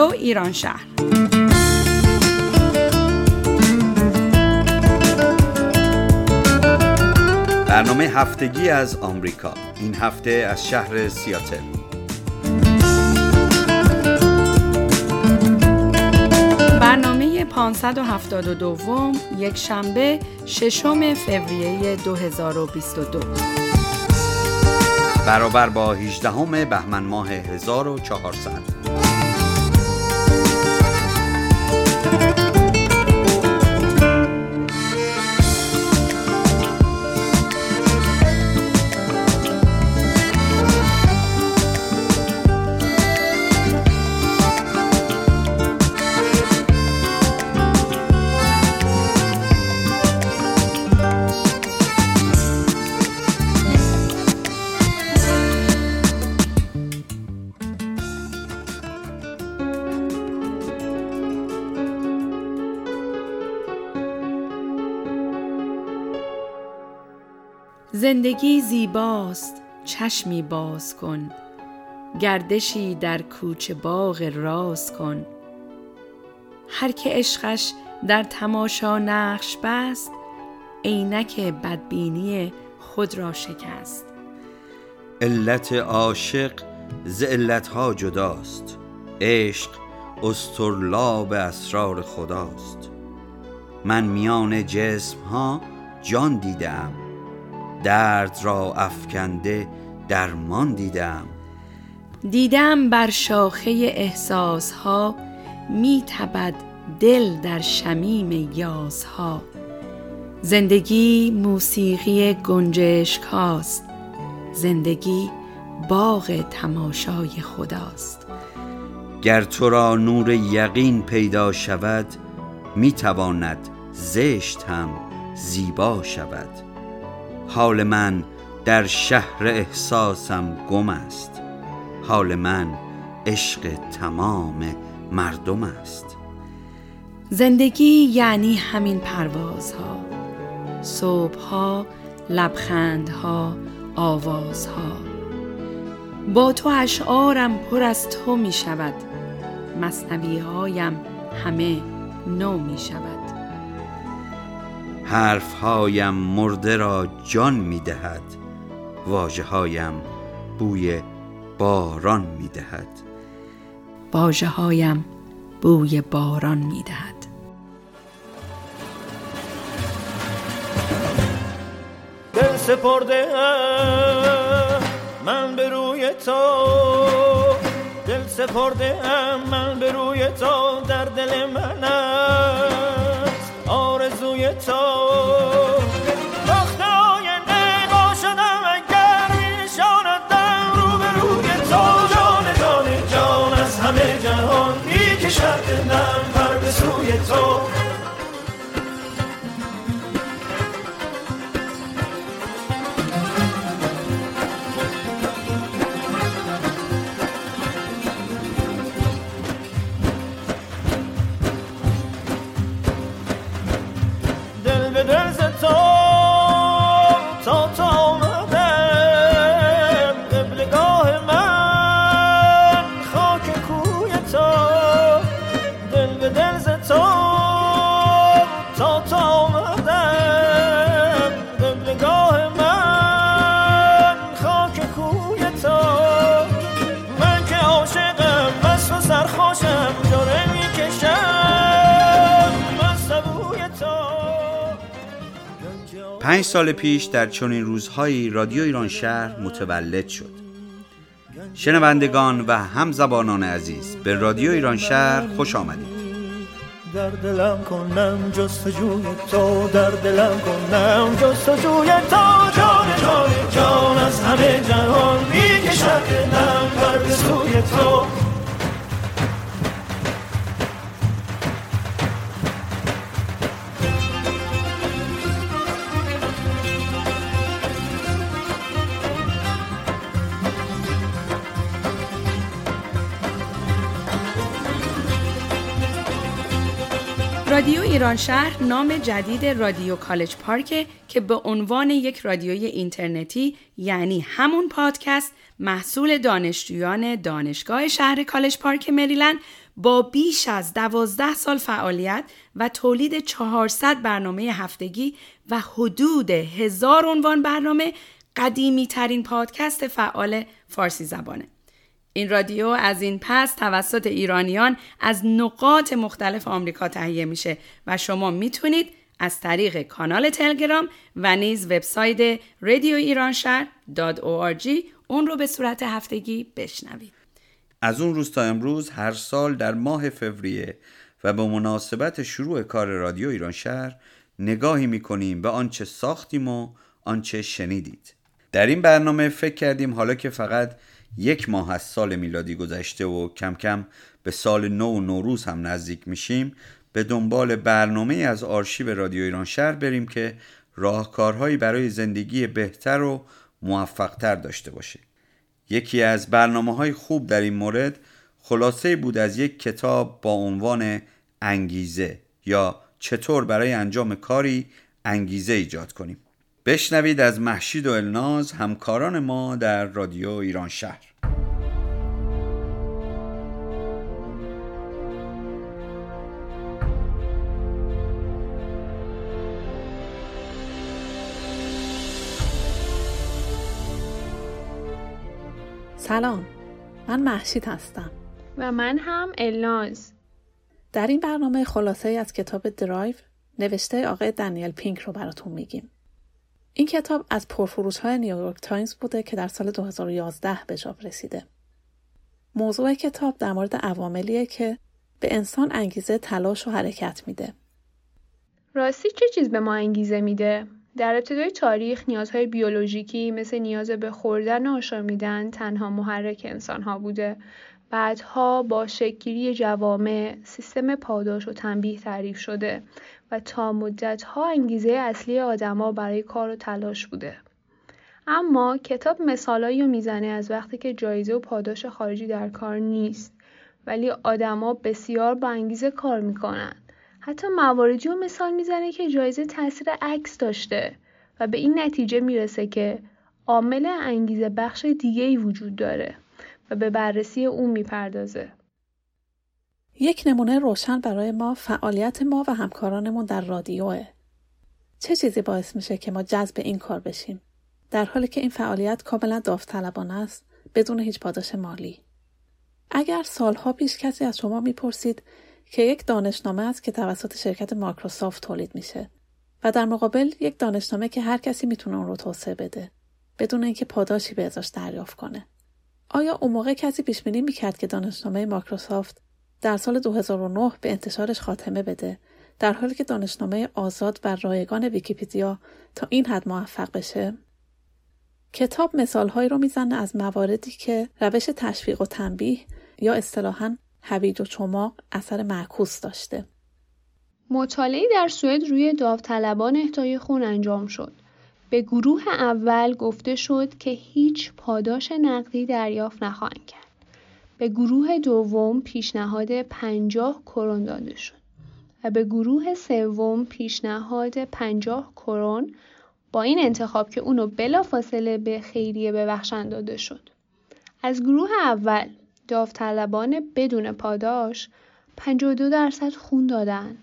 رادیو ایران شهر. برنامه هفتگی از آمریکا. این هفته از شهر سیاتل. برنامه 572 یک شنبه ششم فوریه 2022 برابر با 18 بهمن ماه 1400 زندگی زیباست چشمی باز کن. گردشی در کوچه باغ راز کن. هر که عشقش در تماشا نقش بست عینک بدبینی خود را شکست. علت عاشق ز علتها جداست. عشق استرلاب اسرار خداست. من میان جسم ها جان دیدم. درد را افکنده درمان دیدم. دیدم بر شاخه احساس ها می تبد دل در شمیم یازها. زندگی موسیقی گنجشک هاست زندگی باغ تماشای خداست. گر تو را نور یقین پیدا شود می تواند زشت هم زیبا شود. حال من در شهر احساسم گم است. حال من عشق تمام مردم است. زندگی یعنی همین پروازها. صبحها لبخندها آوازها. با تو اشعارم پر از تو می شود مصنبی همه نو می شود حرفهایم مرده را جان می دهد واجه هایم بوی باران می دهد واجه هایم بوی باران می دهد دل سپرده من به روی تو. دل سپرده من به روی تو. در دل من همه جهان می‌کشد دلم پر به تو. سال پیش در چنین روزهایی رادیو ایران شهر متولد شد. شنوندگان و همزبانان عزیز به رادیو ایران شهر خوش آمدید. در دلم کنم جستجوی تو در دلم کنم جستجوی تو. جان جان جان از همه جهان می‌کشد دلم بر سوی تو. ایران شهر نام جدید رادیو کالج پارک که به عنوان یک رادیوی اینترنتی یعنی همون پادکست محصول دانشجویان دانشگاه شهر کالج پارک مریلند با بیش از دوازده سال فعالیت و تولید 400 برنامه هفتگی و حدود هزار عنوان برنامه قدیمی ترین پادکست فعال فارسی زبانه. این رادیو از این پس توسط ایرانیان از نقاط مختلف آمریکا تهیه میشه و شما می‌تونید از طریق کانال تلگرام و نیز وبسایت رادیو ایران اون رو به صورت هفتگی بشنوید. از اون روز تا امروز هر سال در ماه فوریه و به مناسبت شروع کار رادیو ایران شهر نگاهی می‌کنیم به آنچه ساختیم و آنچه شنیدید در این برنامه فکر کردیم حالا که فقط یک ماه از سال میلادی گذشته و کم کم به سال نو و نوروز هم نزدیک میشیم به دنبال برنامه از آرشیو رادیو ایران شهر بریم که راهکارهایی برای زندگی بهتر و موفقتر داشته باشه. یکی از برنامه های خوب در این مورد خلاصه بود از یک کتاب با عنوان انگیزه یا چطور برای انجام کاری انگیزه ایجاد کنیم. بشنوید از محشید و الناز همکاران ما در رادیو ایران شهر. سلام من مهشید هستم. و من هم الناز. در این برنامه خلاصه از کتاب درایو نوشته آقای دنیل پینک رو براتون میگیم. این کتاب از پرفروش های نیویورک تایمز بوده که در سال 2011 به چاپ رسیده. موضوع کتاب در مورد عواملیه که به انسان انگیزه تلاش و حرکت میده. راستی چه چیز به ما انگیزه میده؟ در ابتدای تاریخ نیازهای بیولوژیکی مثل نیاز به خوردن و آشامیدن تنها محرک انسانها بوده. بعدها با شکلی جوامع سیستم پاداش و تنبیه تعریف شده و تا مدتها انگیزه اصلی آدما برای کار و تلاش بوده. اما کتاب مثالایی رو می‌زنه از وقتی که جایزه و پاداش خارجی در کار نیست ولی آدما بسیار با انگیزه کار می‌کنن. حتی مواردی رو مثال می‌زنه که جایزه تاثیر عکس داشته و به این نتیجه می‌رسه که عامل انگیزه بخش دیگه ای وجود داره. و به بررسی اون می‌پردازه. یک نمونه روشن برای ما فعالیت ما و همکارانمون در رادیوه. چه چیزی باعث میشه که ما جذب این کار بشیم؟ در حالی که این فعالیت کاملا داوطلبانه است بدون هیچ پاداش مالی. اگر سالها پیش کسی از شما می‌پرسید که یک دانشنامه است که توسط شرکت مایکروسافت تولید میشه و در مقابل یک دانشنامه که هر کسی می‌تونه اون رو توسعه بده بدون اینکه پاداشی به ازاش دریافت کنه آیا اون موقع کسی پیش بینی می‌کرد که دانشنامه مایکروسافت در سال 2009 به انتشارش خاتمه بده در حالی که دانشنامه آزاد و رایگان ویکیپیدیا تا این حد موفق بشه کتاب مثالهایی رو می‌زنه از مواردی که روش تشویق و تنبیه یا اصطلاحاً هویج و چماق اثر معکوس داشته. مطالعه در سوئد روی داوطلبان اهدای خون انجام شد. به گروه اول گفته شد که هیچ پاداش نقدی دریافت نخواهند کرد. به گروه دوم پیشنهاد پنجاه کرون داده شد و به گروه سوم پیشنهاد پنجاه کرون با این انتخاب که اونو بلافاصله به خیریه ببخشند داده شد. از گروه اول داوطلبان بدون پاداش 52 درصد خون دادن.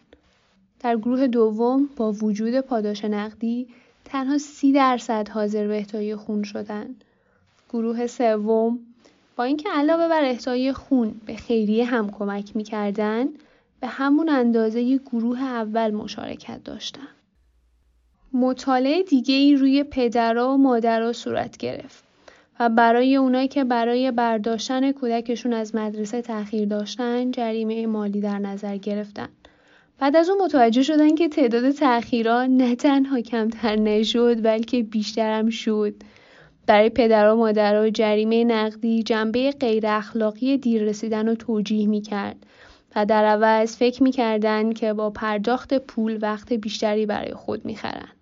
در گروه دوم با وجود پاداش نقدی تنها 30 درصد حاضر به اهدای خون شدند. گروه سوم با اینکه علاوه بر اهدای خون به خیریه هم کمک می‌کردن به همون اندازه گروه اول مشارکت داشتن. مطالعه دیگه ای روی پدرها و مادرها صورت گرفت. و برای اونایی که برای برداشتن کودکشون از مدرسه تأخیر داشتن جریمه مالی در نظر گرفتن. بعد از اون متوجه شدن که تعداد تأخیرها نه تنها کمتر نشد بلکه بیشترم شد. برای پدر و مادر و جریمه نقدی جنبه غیر اخلاقی دیر رسیدن رو توجیه می کرد و در عوض فکر می کردن که با پرداخت پول وقت بیشتری برای خود می خرن.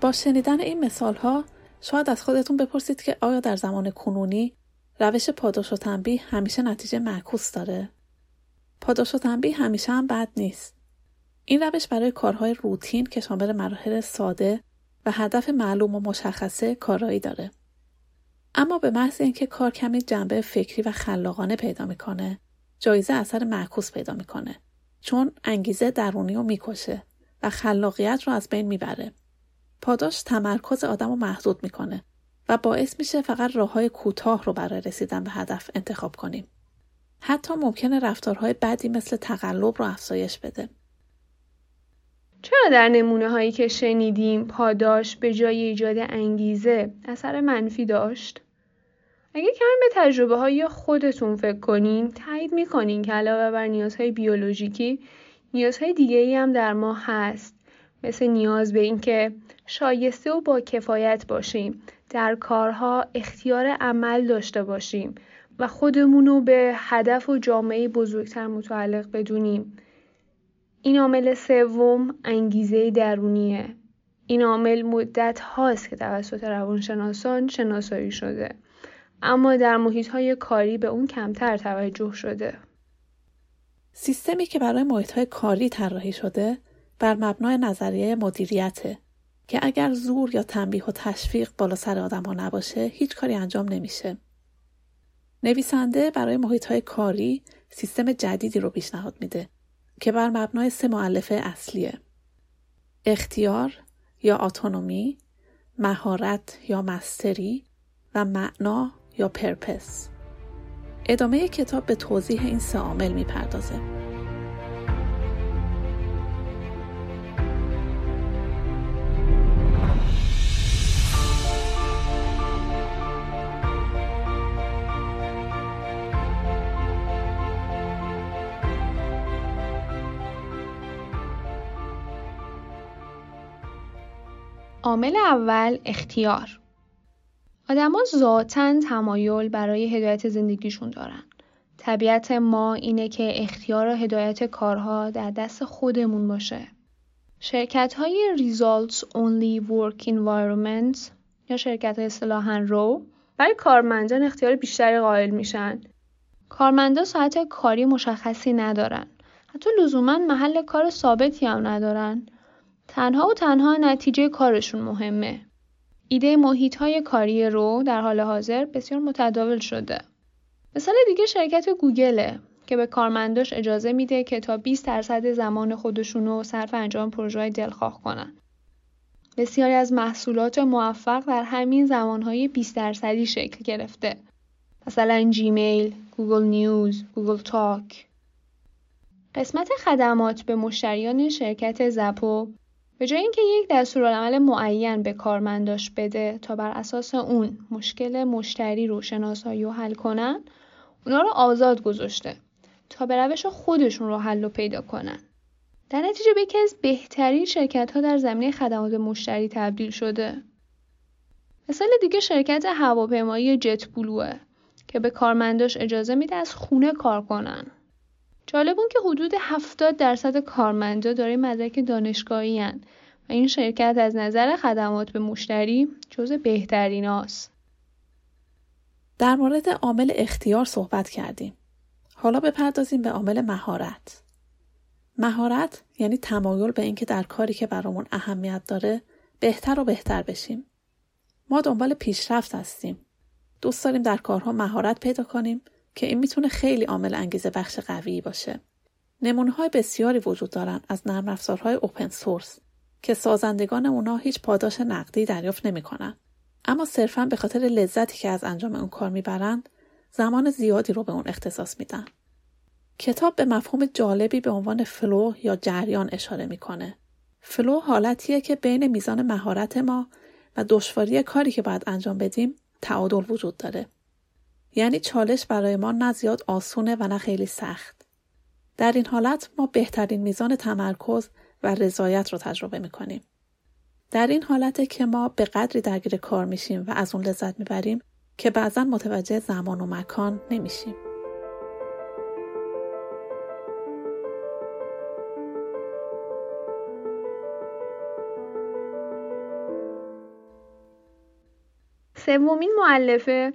با شنیدن این مثال ها شاید از خودتون بپرسید که آیا در زمان کنونی روش پاداش و تنبیه همیشه نتیجه معکوس داره؟ پاداش و تنبیه همیشه هم بد نیست. این روش برای کارهای روتین که شامل مراحل ساده و هدف معلوم و مشخصه کارایی داره. اما به محض اینکه کار کمی جنبه فکری و خلاقانه پیدا می‌کنه جایزه اثر معکوس پیدا می‌کنه چون انگیزه درونی رو می‌کشه و خلاقیت رو از بین می‌بره پاداش تمرکز آدم رو محدود می‌کنه و باعث میشه فقط راه های کوتاه رو برای رسیدن به هدف انتخاب کنیم. حتی ممکنه رفتارهای بدی مثل تقلب رو افزایش بده. چرا در نمونه هایی که شنیدیم پاداش به جای ایجاد انگیزه اثر منفی داشت؟ اگه کمی به تجربه های خودتون فکر کنین تایید می‌کنین که علاوه بر نیازهای بیولوژیکی نیازهای دیگه ای هم در ما هست. مثل نیاز به اینکه شایسته و با کفایت باشیم در کارها اختیار عمل داشته باشیم و خودمون رو به هدف و جامعه بزرگتر متعلق بدونیم این عامل سوم انگیزه درونیه این عامل مدت هاست که توسط روانشناسان شناسایی شده اما در محیط های کاری به اون کمتر توجه شده. سیستمی که برای محیط های کاری طراحی شده بر مبنای نظریه مدیریته که اگر زور یا تنبیه و تشویق بالا سر آدم ها نباشه هیچ کاری انجام نمیشه. نویسنده برای محیط های کاری سیستم جدیدی رو پیشنهاد میده که بر مبنای سه معلفه اصلیه. اختیار یا اتونومی، مهارت یا مستری و معنا یا پرپس ادامه کتاب به توضیح این سه عامل می‌پردازه عامل اول اختیار آدما ذاتا تمایل برای هدایت زندگیشون دارن. طبیعت ما اینه که اختیار و هدایت کارها در دست خودمون باشه. شرکت های Results Only Work Environment یا شرکت اصطلاحا رو برای کارمندان اختیار بیشتری قائل میشن. کارمندا ساعت کاری مشخصی ندارن. حتی لزوما محل کار ثابتی هم ندارن. تنها و تنها نتیجه کارشون مهمه. ایده محیط های کاری ROWE در حال حاضر بسیار متداول شده. مثال دیگه شرکت گوگله که به کارمنداش اجازه میده که تا 20 درصد زمان خودشون رو صرف انجام پروژه دلخواه کنن. بسیاری از محصولات موفق در همین زمانهای 20 درصدی شکل گرفته. مثلا Gmail، Google News، Google Talk. قسمت خدمات به مشتریان شرکت زپو به جای اینکه یک دستورالعمل معین به کارمنداش بده تا بر اساس اون مشکل مشتری رو شناسایی و حل کنن اونا رو آزاد گذاشته تا به روش خودشون رو حل و پیدا کنن. در نتیجه به یکی از بهترین شرکت ها در زمینه خدمات مشتری تبدیل شده. مثال دیگه شرکت هواپیمایی جت بلوه که به کارمنداش اجازه میده از خونه کار کنن. جالب اون که حدود 70 درصد کارمندا داره مدرک دانشگاهی هن و این شرکت از نظر خدمات به مشتری جز بهترین هاست. در مورد عامل اختیار صحبت کردیم. حالا بپردازیم به عامل مهارت. مهارت یعنی تمایل به اینکه در کاری که برامون اهمیت داره بهتر و بهتر بشیم. ما دنبال پیشرفت هستیم. دوست داریم در کارها مهارت پیدا کنیم که این می‌تونه خیلی عامل انگیزه بخش قوی باشه. نمونه های بسیاری وجود دارن از نرم افزارهای اوپن سورس که سازندگان اونا هیچ پاداش نقدی دریافت نمی‌کنن. اما صرفا به خاطر لذتی که از انجام اون کار می‌برند زمان زیادی رو به اون اختصاص میدن. کتاب به مفهوم جالبی به عنوان فلو یا جریان اشاره می‌کنه. فلو حالتیه که بین میزان مهارت ما و دشواری کاری که باید انجام بدیم تعادل وجود داره. یعنی چالش برای ما نه زیاد آسونه و نه خیلی سخت. در این حالت ما بهترین میزان تمرکز و رضایت رو تجربه می‌کنیم. در این حالت که ما به قدری درگیر کار میشیم و از اون لذت می‌بریم که بعضا متوجه زمان و مکان نمیشیم. سومین معلفه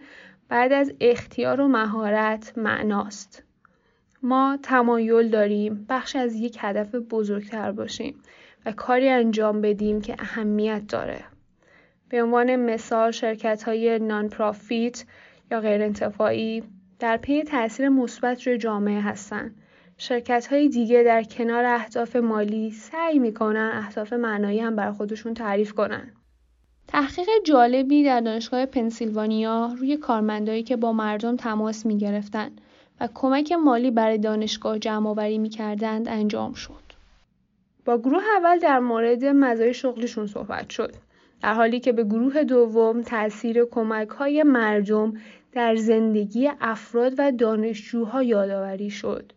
بعد از اختیار و مهارت معناست. ما تمایل داریم بخش از یک هدف بزرگتر باشیم و کاری انجام بدیم که اهمیت داره. به عنوان مثال شرکت های نان پرافیت یا غیر انتفاعی در پی تاثیر مثبت روی جامعه هستند. شرکت های دیگه در کنار اهداف مالی سعی می‌کنن اهداف معنایی هم بر خودشون تعریف کنن. تحقیق جالبی در دانشگاه پنسیلوانیا روی کارمندایی که با مردم تماس می و کمک مالی برای دانشگاه جمع آوری انجام شد. با گروه اول در مورد مزایای شغلشون صحبت شد. در حالی که به گروه دوم تاثیر کمک های مردم در زندگی افراد و دانشجوها یادآوری شد.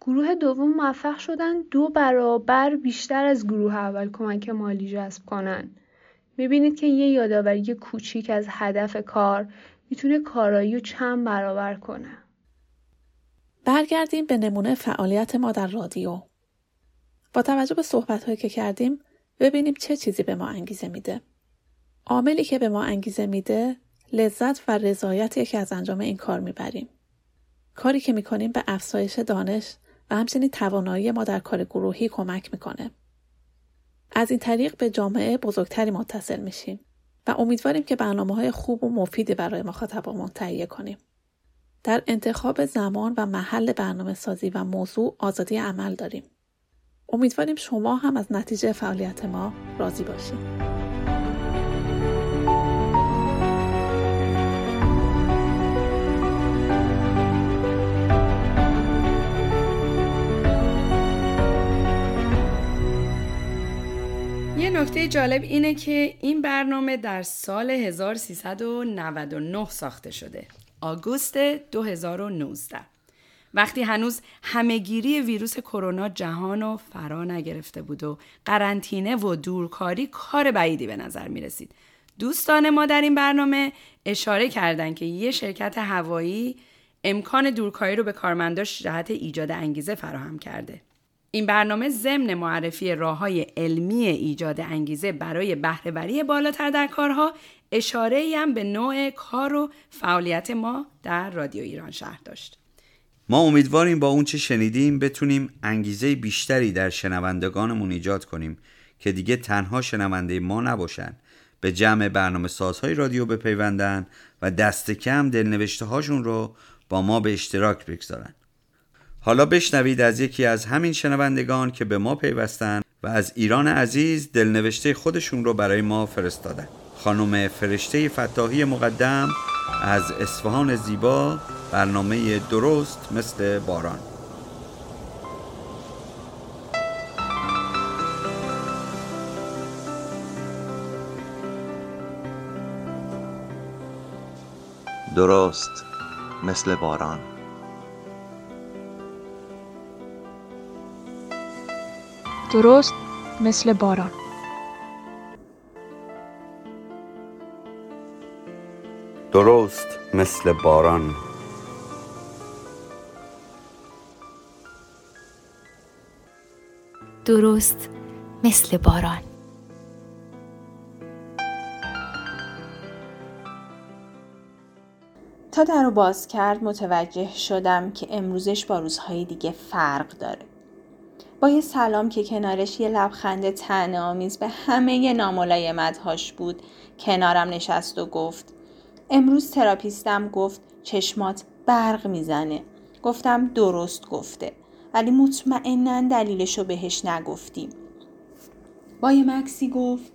گروه دوم موفق شدن دو برابر بیشتر از گروه اول کمک مالی جذب کنند. می‌بینید که یه یادآوری کوچیک از هدف کار می‌تونه کارایی رو چند برابر کنه. برگردیم به نمونه فعالیت ما در رادیو. با توجه به صحبت که کردیم ببینیم چه چیزی به ما انگیزه میده. عاملی که به ما انگیزه میده لذت و رضایتی که از انجام این کار می‌بریم. کاری که می‌کنیم به افزایش دانش و همچنین توانایی ما در کار گروهی کمک می‌کنه. از این طریق به جامعه بزرگتری متصل میشیم و امیدواریم که برنامه های خوب و مفیدی برای مخاطبمون تهیه کنیم. در انتخاب زمان و محل برنامه سازی و موضوع آزادی عمل داریم. امیدواریم شما هم از نتیجه فعالیت ما راضی باشید. نکته جالب اینه که این برنامه در سال 1399 ساخته شده. آگوست 2019. وقتی هنوز همهگیری ویروس کرونا جهان و فرا نگرفته بود و قرنطینه و دورکاری کار بعیدی به نظر می رسید. دوستان ما در این برنامه اشاره کردند که یه شرکت هوایی امکان دورکاری رو به کارمنداش جهت ایجاد انگیزه فراهم کرده. این برنامه ضمن معرفی راه های علمی ایجاد انگیزه برای بهرهوری بالاتر در کارها اشاره هم به نوع کار و فعالیت ما در رادیو ایران شهر داشت. ما امیدواریم با اون چه شنیدیم بتونیم انگیزه بیشتری در شنوندگانمون ایجاد کنیم که دیگه تنها شنونده ما نباشن به جمع برنامه سازهای رادیو بپیوندن و دست کم دلنوشته هاشون رو با ما به اشتراک بگذارن حالا بشنوید از یکی از همین شنوندگان که به ما پیوستن و از ایران عزیز دلنوشته خودشون رو برای ما فرستادن. خانم فرشته فتاحی مقدم از اصفهان زیبا برنامه درست مثل باران. درست مثل باران. درست مثل باران. درست مثل باران. درست مثل باران. تا در رو باز کرد متوجه شدم که امروزش با روزهای دیگه فرق داره. یه سلام که کنارش یه لبخند تنه آمیز به همه ناملایمتهاش بود کنارم نشست و گفت امروز تراپیستم گفت چشمات برق می‌زنه. گفتم درست گفته ولی مطمئنا دلیلشو بهش نگفتیم. با یه مکسی گفت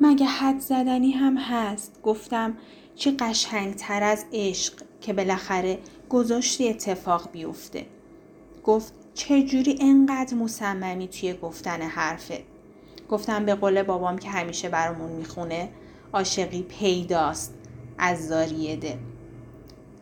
مگه حد زدنی هم هست؟ گفتم چه قشنگتر از عشق که بالاخره گذاشتی اتفاق بیفته. گفت چجوری انقدر مصممی توی گفتن حرفه؟ گفتم به قول بابام که همیشه برامون می‌خونه عاشقی پیداست از زاریده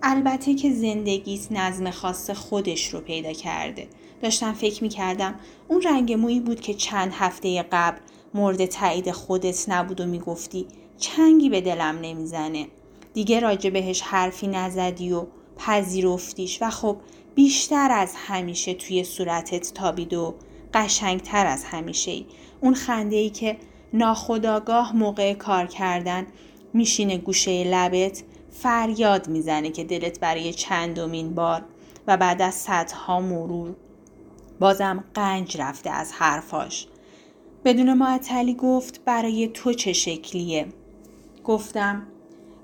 البته که زندگیت نظم خاص خودش رو پیدا کرده. داشتم فکر می‌کردم اون رنگ مویی بود که چند هفته قبل مورد تایید خودت نبود و می‌گفتی چنگی به دلم نمی‌زنه. دیگه راجع بهش حرفی نزدی و پذیرفتیش. و خب بیشتر از همیشه توی صورتت تابید و قشنگتر از همیشه ای. اون خنده ای که ناخداگاه موقع کار کردن میشینه گوشه لبت فریاد می‌زنه که دلت برای چندمین بار و بعد از صدها مرور بازم قنج رفته از حرفاش بدون معطلی گفت برای تو چه شکلیه گفتم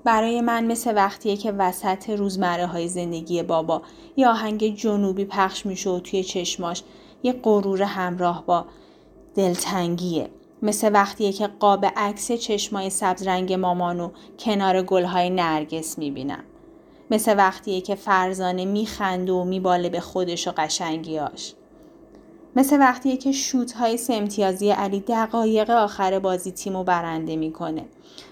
برای من مثل وقتیه که وسط روزمره های زندگی بابا یا آهنگ جنوبی پخش میشه و توی چشماش یه غرور همراه با دلتنگیه. مثل وقتیه که قاب عکس چشمای سبز رنگ مامانو کنار گلهای نرگس می‌بینم. مثل وقتیه که فرزانه میخنده و میباله به خودش و قشنگیاش. مثل وقتیه که شوت های سمتیازی علی دقایق آخر بازی تیمو برنده می‌کنه.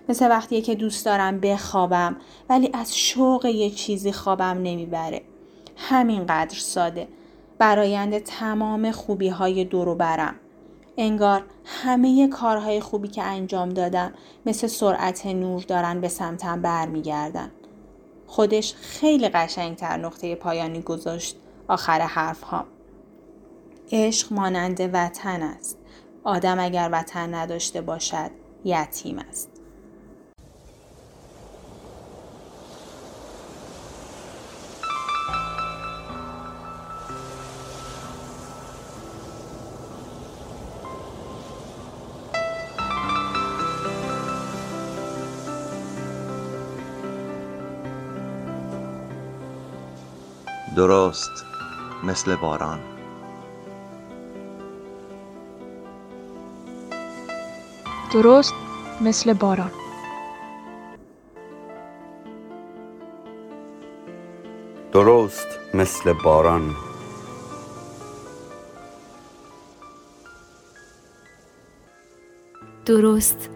مثل وقتیه که دوست دارم بخوابم ولی از شوق یه چیزی خوابم نمی‌بره. همینقدر ساده. برایند تمام خوبی های دورو برم. انگار همه کارهای خوبی که انجام دادم مثل سرعت نور دارن به سمتم برمیگردن. خودش خیلی قشنگتر نقطه پایانی گذاشت آخر حرف ها. عشق مانند وطن است. آدم اگر وطن نداشته باشد یتیم است. درست مثل باران درست مثل باران. درست مثل باران. درست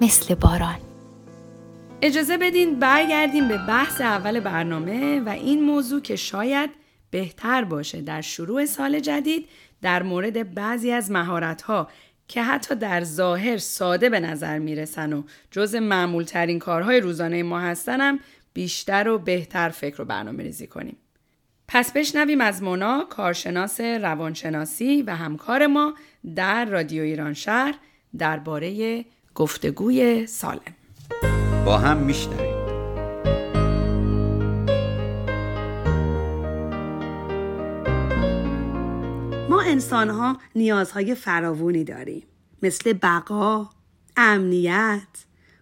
مثل باران. اجازه بدین برگردیم به بحث اول برنامه و این موضوع که شاید بهتر باشه در شروع سال جدید در مورد بعضی از مهارت‌ها که حتی در ظاهر ساده به نظر می‌رسن و جز معمول ترین کارهای روزانه ما هستنم بیشتر و بهتر فکر و برنامه ریزی کنیم. پس بشنویم از مونا کارشناس روانشناسی و همکار ما در رادیو ایران شهر درباره گفتگوی سالم. با هم میشنویم ما انسان ها نیازهای فراوانی داریم مثل بقا، امنیت،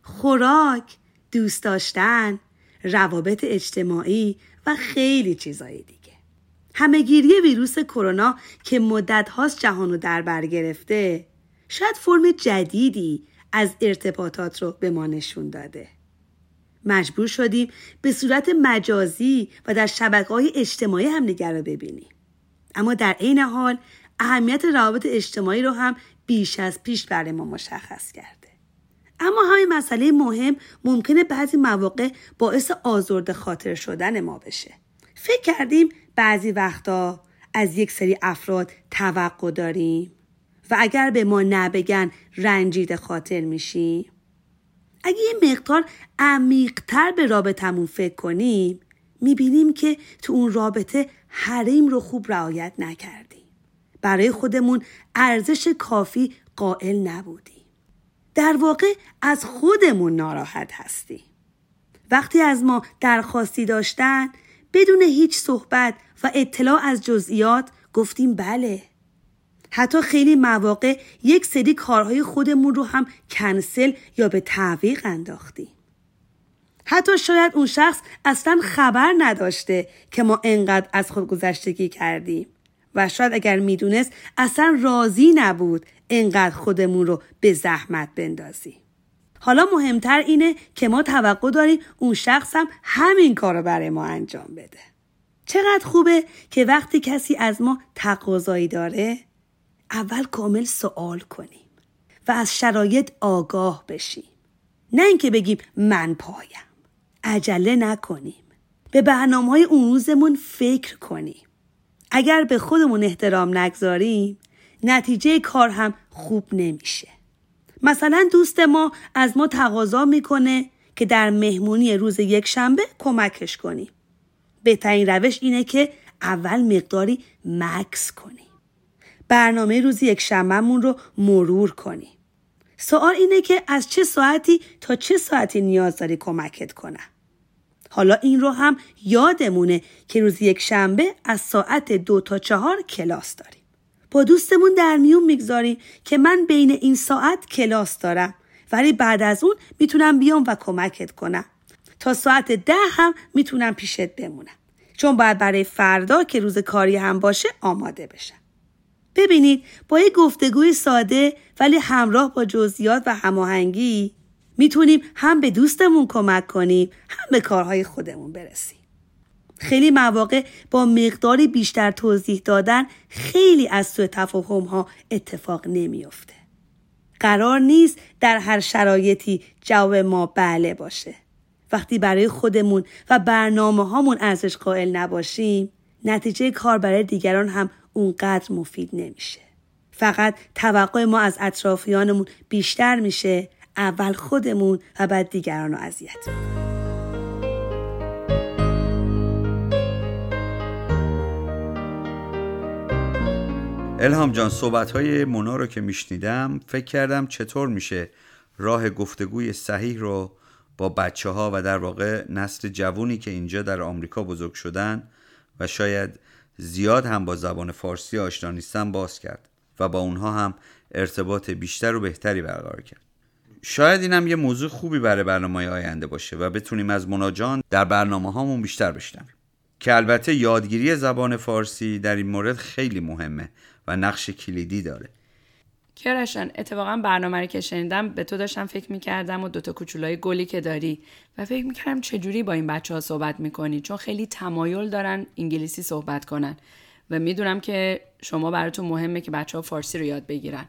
خوراک، دوست داشتن، روابط اجتماعی و خیلی چیزهای دیگه. همهگیری ویروس کرونا که مدت هاست جهان رو در بر گرفته شاید فرم جدیدی از ارتباطات رو به ما نشون داده. مجبور شدیم به صورت مجازی و در شبکه های اجتماعی همدیگر رو ببینیم. اما در عین حال اهمیت روابط اجتماعی رو هم بیش از پیش برای ما مشخص کرده. اما همین مسئله مهم ممکنه بعضی مواقع باعث آزرده خاطر شدن ما بشه. فکر کردیم بعضی وقتا از یک سری افراد توقع داریم و اگر به ما نبگن رنجید خاطر میشیم اگه یه مقدار عمیقتر به رابطمون فکر کنیم می‌بینیم که تو اون رابطه حریم رو خوب رعایت نکردیم. برای خودمون ارزش کافی قائل نبودیم. در واقع از خودمون ناراحت هستیم. وقتی از ما درخواستی داشتن بدون هیچ صحبت و اطلاع از جزئیات گفتیم بله. حتی خیلی مواقع یک سری کارهای خودمون رو هم کنسل یا به تعویق انداختیم. حتی شاید اون شخص اصلا خبر نداشته که ما انقدر از خود گذشتگی کردیم و شاید اگر می‌دونست اصلا راضی نبود انقدر خودمون رو به زحمت بندازیم. حالا مهمتر اینه که ما توقع داریم اون شخص هم همین کار رو برای ما انجام بده. چقدر خوبه که وقتی کسی از ما تقاضایی داره اول کامل سوال کنیم و از شرایط آگاه بشیم. نه اینکه بگیم من پایم. عجله نکنیم. به برنامه های اون روزمون فکر کنیم. اگر به خودمون احترام نگذاریم نتیجه کار هم خوب نمیشه. مثلا دوست ما از ما تقاضا می‌کنه که در مهمونی روز یک شنبه کمکش کنیم. بهترین روش اینه که اول مقداری مکس کنیم. برنامه روز یک شنبهمون رو مرور کنیم. سوال اینه که از چه ساعتی تا چه ساعتی نیاز داری کمکت کنم حالا این رو هم یادمونه که روز یک شنبه از ساعت دو تا چهار کلاس داریم. با دوستمون در میون می‌گذاریم که من بین این ساعت کلاس دارم ولی بعد از اون می‌تونم بیام و کمکت کنم. تا ساعت ده هم می‌تونم پیشت بمونم. چون باید برای فردا که روز کاری هم باشه آماده بشم. ببینید با یه گفتگوی ساده ولی همراه با جزئیات و هماهنگی می‌تونیم هم به دوستمون کمک کنیم هم به کارهای خودمون برسیم خیلی مواقع با مقداری بیشتر توضیح دادن خیلی از سوء تفاهم ها اتفاق نمیافته. قرار نیست در هر شرایطی جواب ما بله باشه. وقتی برای خودمون و برنامه هامون ارزش قائل نباشیم نتیجه کار برای دیگران هم اونقدر مفید نمیشه. فقط توقع ما از اطرافیانمون بیشتر میشه اول خودمون و بعد دیگران رو اذیت الهام جان صحبت های مونا رو که میشنیدم فکر کردم چطور میشه راه گفتگوی صحیح رو با بچه ها و در واقع نسل جوونی که اینجا در آمریکا بزرگ شدن و شاید زیاد هم با زبان فارسی آشنا نیستن باز کرد و با اونها هم ارتباط بیشتر و بهتری برقرار کرد. شاید اینم یه موضوع خوبی برای برنامه آینده باشه و بتونیم از مناجان در برنامه هامون بیشتر بشنویم. که البته یادگیری زبان فارسی در این مورد خیلی مهمه و نقش کلیدی داره. کیارشان اتفاقا برنامه رو که شنیدم به تو داشتم فکر می‌کردم و دوتا کوچولای گلی که داری و فکر می‌کردم چجوری با این بچه ها صحبت می‌کنی؟ چون خیلی تمایل دارن انگلیسی صحبت کنن. و می‌دونم که شما براتون مهمه که بچه ها فارسی رو یاد بگیرن.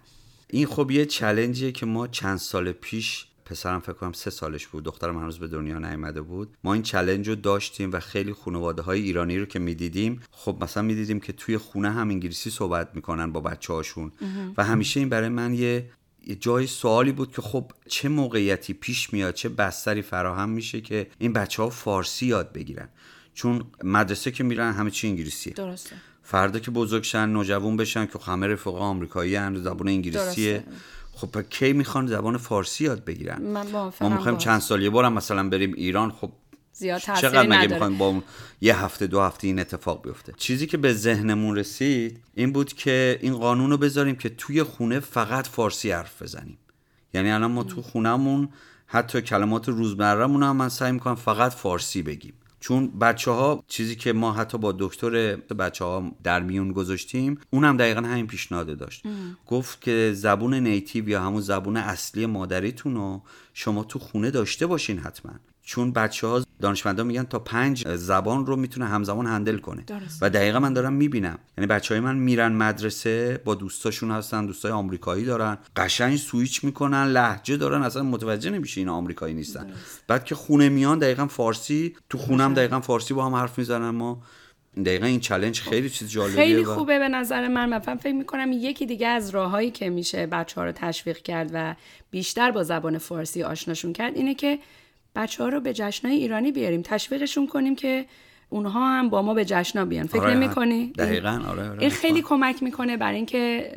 این خب یه چلنجیه که ما چند سال پیش پسرم فکر کنم سه سالش بود دخترم هنوز به دنیا نیامده بود. ما این چلنج رو داشتیم و خیلی خانواده های ایرانی رو که می‌دیدیم خب مثلا می‌دیدیم که توی خونه هم انگلیسی صحبت می‌کنن با بچه هاشون و همیشه این برای من یه جای سوالی بود که خب چه موقعیتی پیش میاد چه بستری فراهم میشه که این بچه ها فارسی یاد بگیرن؟ چون مدرسه که میرن همه چی انگلیسیه. درسته. فردا که بزرگشن نوجوان بشن که همه رفقا آمریکایی هم زبان انگلیسیه. خب کی می‌خوان زبان فارسی یاد بگیرن؟ من ما می‌خوایم چند سال یه بارم مثلا بریم ایران خب زیاد چقدر مگه می‌خوایم با یه هفته دو هفته این اتفاق بیفته؟ چیزی که به ذهنمون رسید این بود که این قانون رو بذاریم که توی خونه فقط فارسی حرف بزنیم. یعنی الان ما تو خونهمون حتی کلمات روزمرهمون هم من سعی می‌کنم فقط فارسی بگیم. چون بچه ها چیزی که ما حتی با دکتر بچه ها در میون گذاشتیم اونم دقیقا همین پیشنهاده داشت. گفت که زبون نیتیو یا همون زبون اصلی مادریتون رو شما تو خونه داشته باشین حتما. چون بچه ها دانشمندان میگن تا پنج زبان رو می‌تونه همزمان هندل کنه. و دقیقا من دارم می‌بینم. یعنی بچه های من میرن مدرسه با دوستاشون هستن دوستای آمریکایی دارن قشنگ سویچ می‌کنن لحجه دارن اصلا متوجه نمیشه این آمریکایی نیستن. بعد که خونه میان دقیقا فارسی تو خونم دقیقا فارسی با هم حرف می‌زنن ما. دقیقا این چلنج خیلی چیز جالبیه خیلی خوبه به نظر من مثلا فکر می‌کنم یکی دیگه از راههایی که میشه بچه ها رو تشویق کرد و بیشتر با زبان فارسی آشناشون کرد اینه که بچه ها رو به جشنهای ایرانی بیاریم. تشویقشون کنیم که اونها هم با ما به جشنا بیان. فکر آره نمی کنی؟ دقیقا آره, آره این خیلی کمک می‌کنه برای اینکه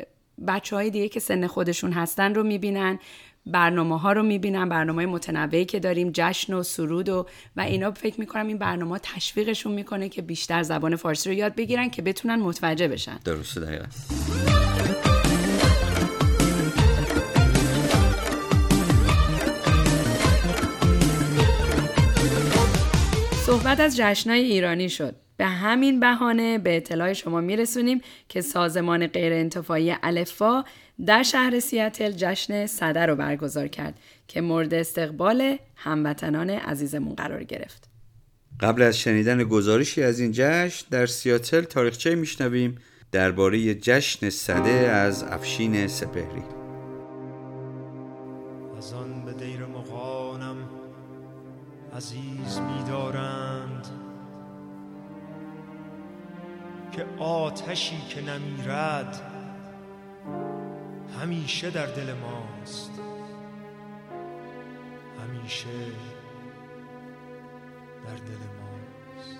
بچه های دیگه که سن خودشون هستن رو می‌بینن برنامه ها رو می‌بینن برنامه متنوعی که داریم جشن و سرود و و اینا. فکر می‌کنم این برنامه تشویقشون می‌کنه که بیشتر زبان فارسی رو یاد بگیرن که بتونن متوجه بشن. درسته دقیقا. صحبت از جشنهای ایرانی شد. به همین بهانه به اطلاع شما میرسونیم که سازمان غیر انتفاعی الفا در شهر سیاتل جشن صده رو برگزار کرد که مورد استقبال هموطنان عزیزمون قرار گرفت. قبل از شنیدن گزارشی از این جشن در سیاتل تاریخچه میشنویم درباره جشن صده از افشین سپهری. آتشی که نمیرد همیشه در دل ماست. همیشه در دل ماست.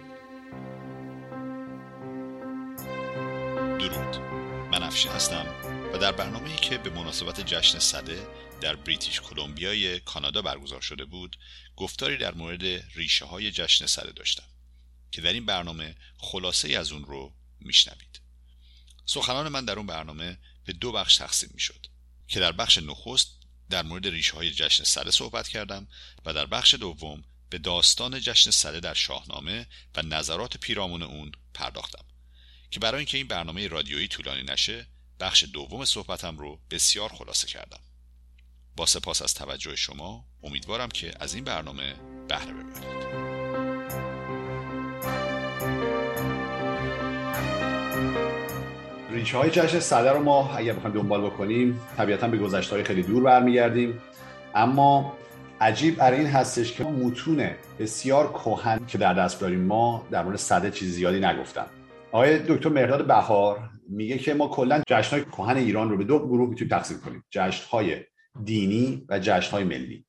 درود. من افشین هستم و در برنامه‌ای که به مناسبت جشن صده در بریتیش کلمبیای کانادا برگزار شده بود گفتاری در مورد ریشه های جشن سده داشتم که در این برنامه خلاصه ای از اون رو میشنوید. سخنان من در اون برنامه به دو بخش تقسیم می‌شد که در بخش نخست در مورد ریشه های جشن سده صحبت کردم و در بخش دوم به داستان جشن سده در شاهنامه و نظرات پیرامون اون پرداختم که برای اینکه این برنامه رادیویی طولانی نشه بخش دوم صحبتم رو بسیار خلاصه کردم. با سپاس از توجه شما امیدوارم که از این برنامه بهره ببرید. ریشه های جشن صده رو ما اگر بخوایم دنبال بکنیم طبیعتا به گذشته های خیلی دور برمیگردیم. اما عجیب برای این هستش که متون بسیار کهن که در دست داریم ما در مورد صده چیز زیادی نگفتن آقای دکتر مهرداد بهار میگه که ما کلا های کهن ایران رو به دو گروه می‌تونیم تقسیم کنیم. های دینی و های ملی.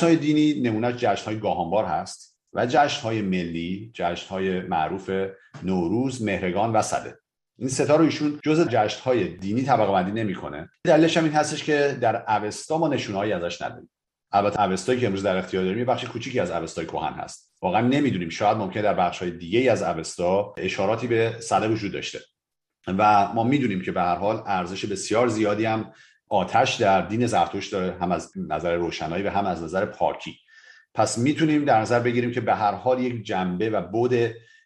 های دینی نمونهش های گاهانبار هست و های ملی های معروف نوروز مهرگان و صده این ستا رو ایشون جز های دینی طبقه بندی نمی‌کنه. دلیلش هم این هستش که در اوستا ما نشونهایی ازش نداریم. البته اوستایی که امروز در اختیار داریم یه بخش کوچیکی از اوستای کهن هست. واقعا نمی‌دونیم شاید ممکنه در بخش های دیگه از اوستا اشاراتی به صده وجود داشته. و ما می‌دونیم که به هر حال ارزش بسیار زیادی هم آتش در دین زرتشت داره هم از نظر روشنایی و هم از نظر پاکی. پس می‌تونیم در نظر بگیریم که به هر حال یک جنبه و بود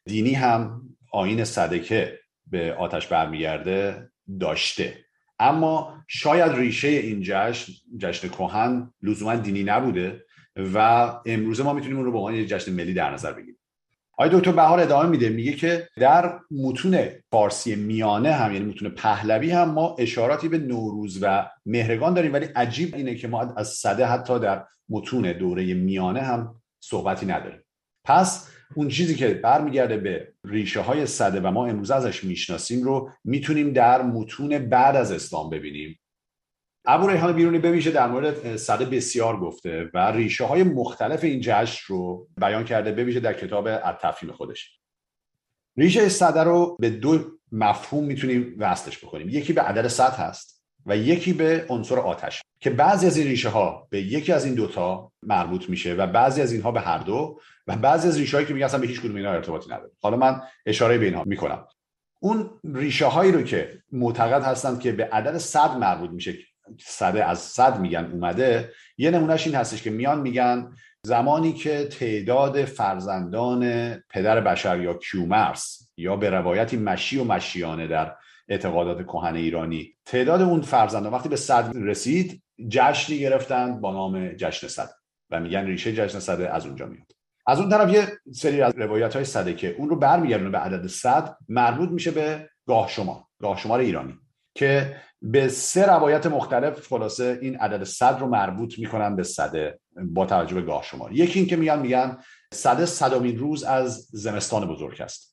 دینی هم آین صدکه. به آتش برمیگرده داشته. اما شاید ریشه این جشن جشن کهن لزوما دینی نبوده و امروزه ما می‌تونیم اون رو به عنوان یک جشن ملی در نظر بگیریم. آقای دکتر بهار ادامه میده میگه که در متون فارسی میانه هم یعنی متون پهلوی هم ما اشاراتی به نوروز و مهرگان داریم ولی عجیب اینه که ما از صده حتی در متون دوره میانه هم صحبتی نداریم. پس اون چیزی که برمیگرده به ریشه های صده و ما امروز ازش می‌شناسیم رو می‌تونیم در متون بعد از اسلام ببینیم. ابو ریحان بیرونی بویژه در مورد صده بسیار گفته و ریشه های مختلف این جشن رو بیان کرده بویژه در کتاب التفهیم خودش. ریشه صده رو به دو مفهوم می‌تونیم وصلش بکنیم. یکی به عدد صد هست. و یکی به عنصر آتش که بعضی از این ریشه ها به یکی از این دوتا مربوط میشه و بعضی از اینها به هر دو و بعضی از ریشه هایی که میگن اصلا به هیچ کدوم اینا ارتباطی نداره. حالا من اشاره به اینها می‌کنم. اون ریشه هایی رو که معتقد هستند که به عدد صد مربوط میشه صده از صد میگن اومده یه نمونهش این هستش که میان میگن زمانی که تعداد فرزندان پدر بشر یا کیومرس یا به روایتی مشی و مشیانه در اعتقادات کهن ایرانی. تعداد اون فرزندان وقتی به صد رسید جشنی گرفتن با نام جشن صد و میگن ریشه جشن صد از اونجا میاد. از اون طرف یه سری از روایت های صده که اون رو برمیگردونه به عدد صد مربوط میشه به گاه شما گاه شمار ایرانی که به سه روایت مختلف خلاصه این عدد صد رو مربوط می‌کنن به صده با توجه به گاه شمار. یکی این که میگن میگن صده صدامین روز از زمستان بزرگ است.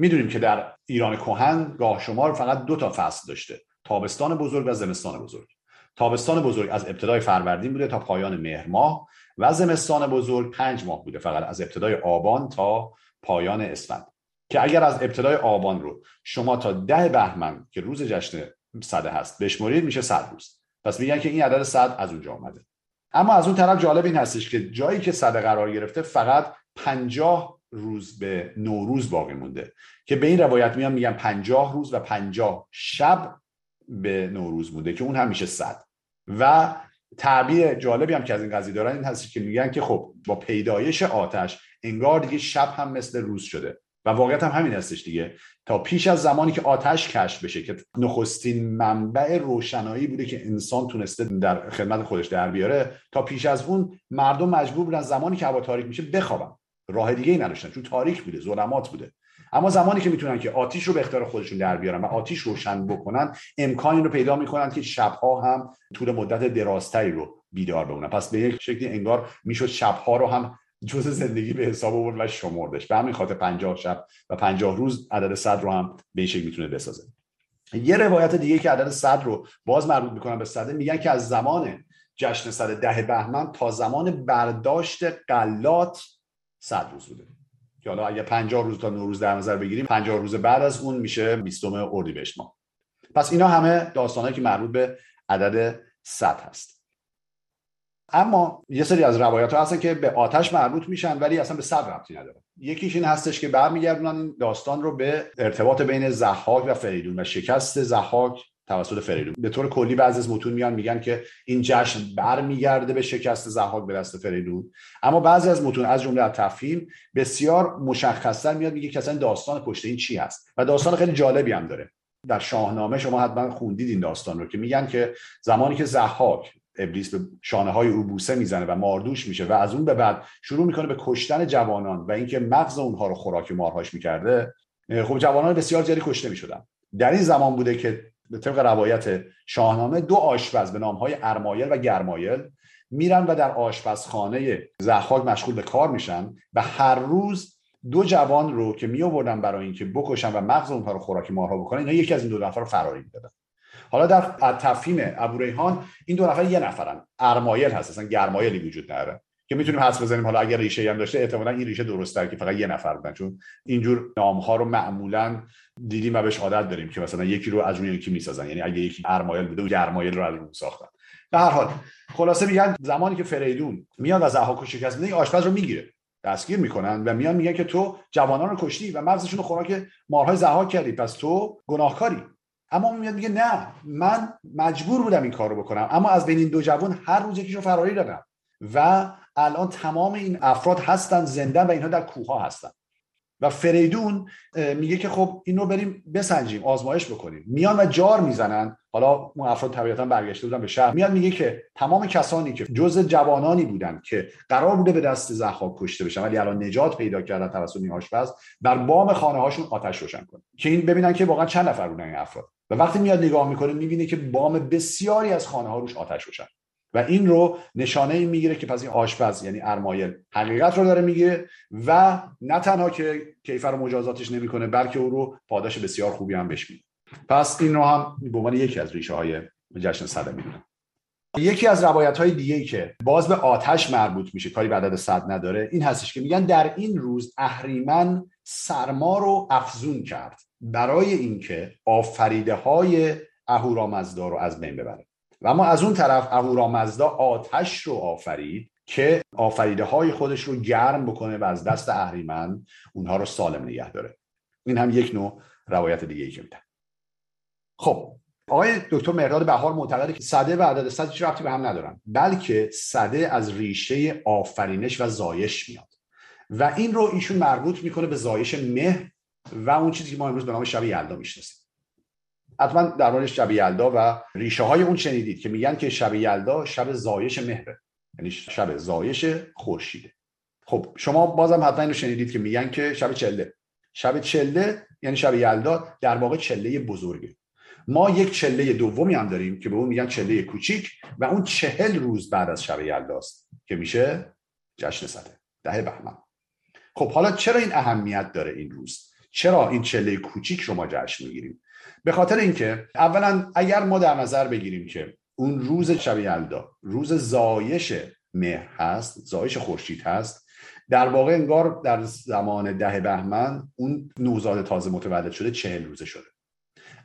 می‌دونیم که در ایران کهن گاه شمار فقط دو تا فصل داشته. تابستان بزرگ و زمستان بزرگ. تابستان بزرگ از ابتدای فروردین بوده تا پایان مهر ماه و زمستان بزرگ پنج ماه بوده فقط از ابتدای آبان تا پایان اسفند. که اگر از ابتدای آبان رو شما تا ده بهمن که روز جشن صده هست بشمرید میشه صد روز. پس میگن که این عدد صد از اونجا آمده اما از اون طرف جالب این هستش که جایی که صده قرار گرفته فقط پنجاه روز به نوروز باقی مونده. که به این روایت میان میگن پنجاه روز و پنجاه شب به نوروز مونده که اون هم میشه صد. و تعبیر جالبی هم که از این قضیه دارن این هست که میگن که خب با پیدایش آتش انگار دیگه شب هم مثل روز شده. و واقعیت هم همین هستش دیگه. تا پیش از زمانی که آتش کشف بشه که نخستین منبع روشنایی بوده که انسان تونسته در خدمت خودش در بیاره تا پیش از اون مردم مجبور بودن زمانی که هوا تاریک میشه بخوابن. راه دیگه ای نداشتن چون تاریک بوده ظلمات بوده. اما زمانی که می‌تونن که آتیش رو به اختیار خودشون در بیارن و آتیش روشن بکنن امکانی رو پیدا می‌کنن که شبها هم طول مدت درازتری رو بیدار بمونن. پس به یک شکلی انگار می‌شد شبها رو هم جز زندگی به حساب آورد و شمردش. به همین خاطر پنجاه شب و پنجاه روز عدد صد رو هم به این شکل می‌تونه بسازه. یه روایت دیگه که عدد صد رو باز مربوط می‌کنن به صده میگن که از زمان جشن صد ده بهمن تا زمان برداشت قلات صد روز بوده. که حالا اگه 50 روز تا نوروز در نظر بگیریم 50 روز بعد از اون میشه 20 اردیبهشت ماه. پس اینا همه داستانهایی که مربوط به عدد 100 هست. اما یه سری از روایت ها هستن که به آتش مربوط میشن ولی اصلا به صد ربطی نداره. یکیش این هستش که برمیگردونن این داستان رو به ارتباط بین زحاک و فریدون و شکست زحاک توسط فریدون. به طور کلی بعضی از متون میان میگن که این جشن برمیگرده به شکست زحاک به دست فریدون. اما بعضی از متون از جمله تفهیم بسیار مشخصتر میاد میگه که اصلا داستان پشت این چی هست؟ و داستان خیلی جالبی هم داره. در شاهنامه شما حتما خوندید این داستان رو که میگن که زمانی که زحاک ابلیس به شانه های او بوسه می‌زنه و ماردوش میشه و از اون به بعد شروع می‌کنه به کشتن جوانان و اینکه مغز اونها رو خوراک مارهاش می‌کرده خب جوانان بسیار زیادی کشته می‌شدن. در این زمان بوده که به طبق روایت شاهنامه دو آشپز به نام های ارمایل و گرمایل میرن و در آشپزخانه زحاک مشغول به کار میشن و هر روز دو جوان رو که می آوردن برای اینکه بکشن و مغز اونها رو خوراک مارها بکنن اینا یکی از این دو نفر رو فراری می‌دادن. حالا در تفهیم ابو ریحان این دو نفر یه نفرن. ارمایل هست اصلا گرمایلی وجود نداره. که می‌تونیم حدس بزنیم. حالا اگر ریشه هم داشته احتمالاً این ریشه درسته که فقط یه نفر بودن. چون اینجور نام ها رو معمولا دیدیم و بهش عادت داریم که مثلا یکی رو از روی یکی می‌سازن. یعنی اگه یکی ارمایل بوده و گرمایل رو از اون ساختن. به هر حال خلاصه میگن زمانی که فریدون میاد از احاکو شکست میده آشپز رو می‌گیره. دستگیر می‌کنن و میان میگن که تو جوانان رو کشتی و مغزشون رو خوراک مارهای زهاک کردی. پس تو گناهکاری. اما میاد میگه نه من مجبور بودم این کار رو بکنم. اما از بین این دو جوان هر روز یکیشو فراری دادم. و الان تمام این افراد هستن زنده و اینها در کوه هستن. و فریدون میگه که خب این رو بریم بسنجیم آزمایش بکنیم. میان و جار می‌زنن. حالا اون افراد طبیعتا برگشته بودن به شهر. میاد میگه که تمام کسانی که جز جوانانی بودن که قرار بوده به دست زخاک کشته بشن ولی الان نجات پیدا کردن توسط این آشپز بر بام خانه هاشون آتش روشن کنه که این ببینن که واقعا چند نفر بودن این افراد. و وقتی میاد نگاه می‌کنه می‌بینه که بام بسیاری از خانه ها روش آتش روشن. و این رو نشانه این می‌گیره که پس این آشپز یعنی ارمایل حقیقت رو داره میگه و نه تنها که کیفر مجازاتش نمی‌کنه بلکه او رو پاداش بسیار خوبی هم بهش میده. پس این رو هم به عنوان یکی از ریشه های جشن صده می‌دونم. یکی از روایت های دیگه که باز به آتش مربوط میشه کاری به عدد صد نداره این هستش که میگن در این روز اهریمن سرما رو افزون کرد برای اینکه آفریده های اهورامزدا رو از بین ببره. و اما از اون طرف اهورامزدا آتش رو آفرید که آفریده های خودش رو گرم بکنه و از دست اهریمن اونها رو سالم نگه داره. این هم یک نوع روایت دیگه ای که خب آقای دکتر مهرداد بهار معتقده که صده و عدد صد هیچ به هم ندارن بلکه صده از ریشه آفرینش و زایش میاد. و این رو ایشون مربوط می‌کنه به زایش مه و اون چیزی که ما امروز به نام شب یلدا می‌شناسیم. حتما در مورد شب یلدا و ریشه های اون شنیدید که میگن که شب یلدا شب زایش مهره یعنی شب زایش خورشیده. خب شما بازم حتما اینو شنیدید که میگن که شب چله. شب چله یعنی شب یلدا در واقع چله بزرگه. ما یک چله دومی هم داریم که به اون میگن چله کوچیک و اون چهل روز بعد از شب یلداست که میشه جشن صده. ده بهمن. خب حالا چرا این اهمیت داره این روز؟ چرا این چله کوچیک رو ما جشن می‌گیریم به خاطر اینکه اولا اگر ما در نظر بگیریم که اون روز شب یلدا روز زایش مهر هست زایش خورشید هست در واقع انگار در زمان ده بهمن اون نوزاد تازه متولد شده چهل روزه شده.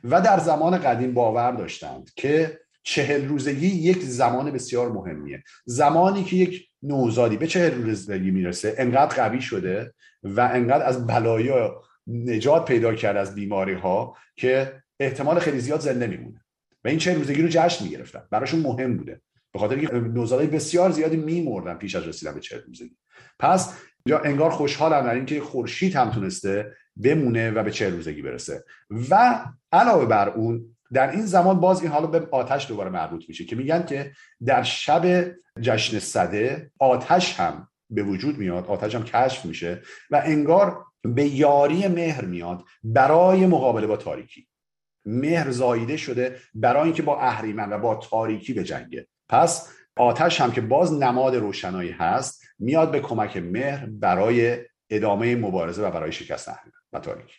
و در زمان قدیم باور داشتند که چهل روزگی یک زمان بسیار مهمیه. زمانی که یک نوزادی به چهل روزگی می‌رسه انقدر قوی شده و انقدر از بلایا نجات پیدا کرد از بیماری ها که احتمال خیلی زیاد زنده میمونه. و این چه روزگی رو جشن می‌گرفتن. براشون مهم بوده. به خاطر اینکه نوزادای بسیار زیادی میمردن پیش از رسیدن به چه روزگی. پس یا انگار خوشحالم در اینکه خورشید هم تونسته بمونه و به چه روزگی برسه. و علاوه بر اون در این زمان باز این حالا به آتش دوباره مربوط میشه که میگن که در شب جشن صده آتش هم به وجود میاد آتش هم کشف میشه و انگار به یاری مهر میاد برای مقابله با تاریکی. مهر زاییده شده برای اینکه با اهریمن و با تاریکی به جنگه پس آتش هم که باز نماد روشنایی هست میاد به کمک مهر برای ادامه مبارزه و برای شکست اهریمن و تاریکی.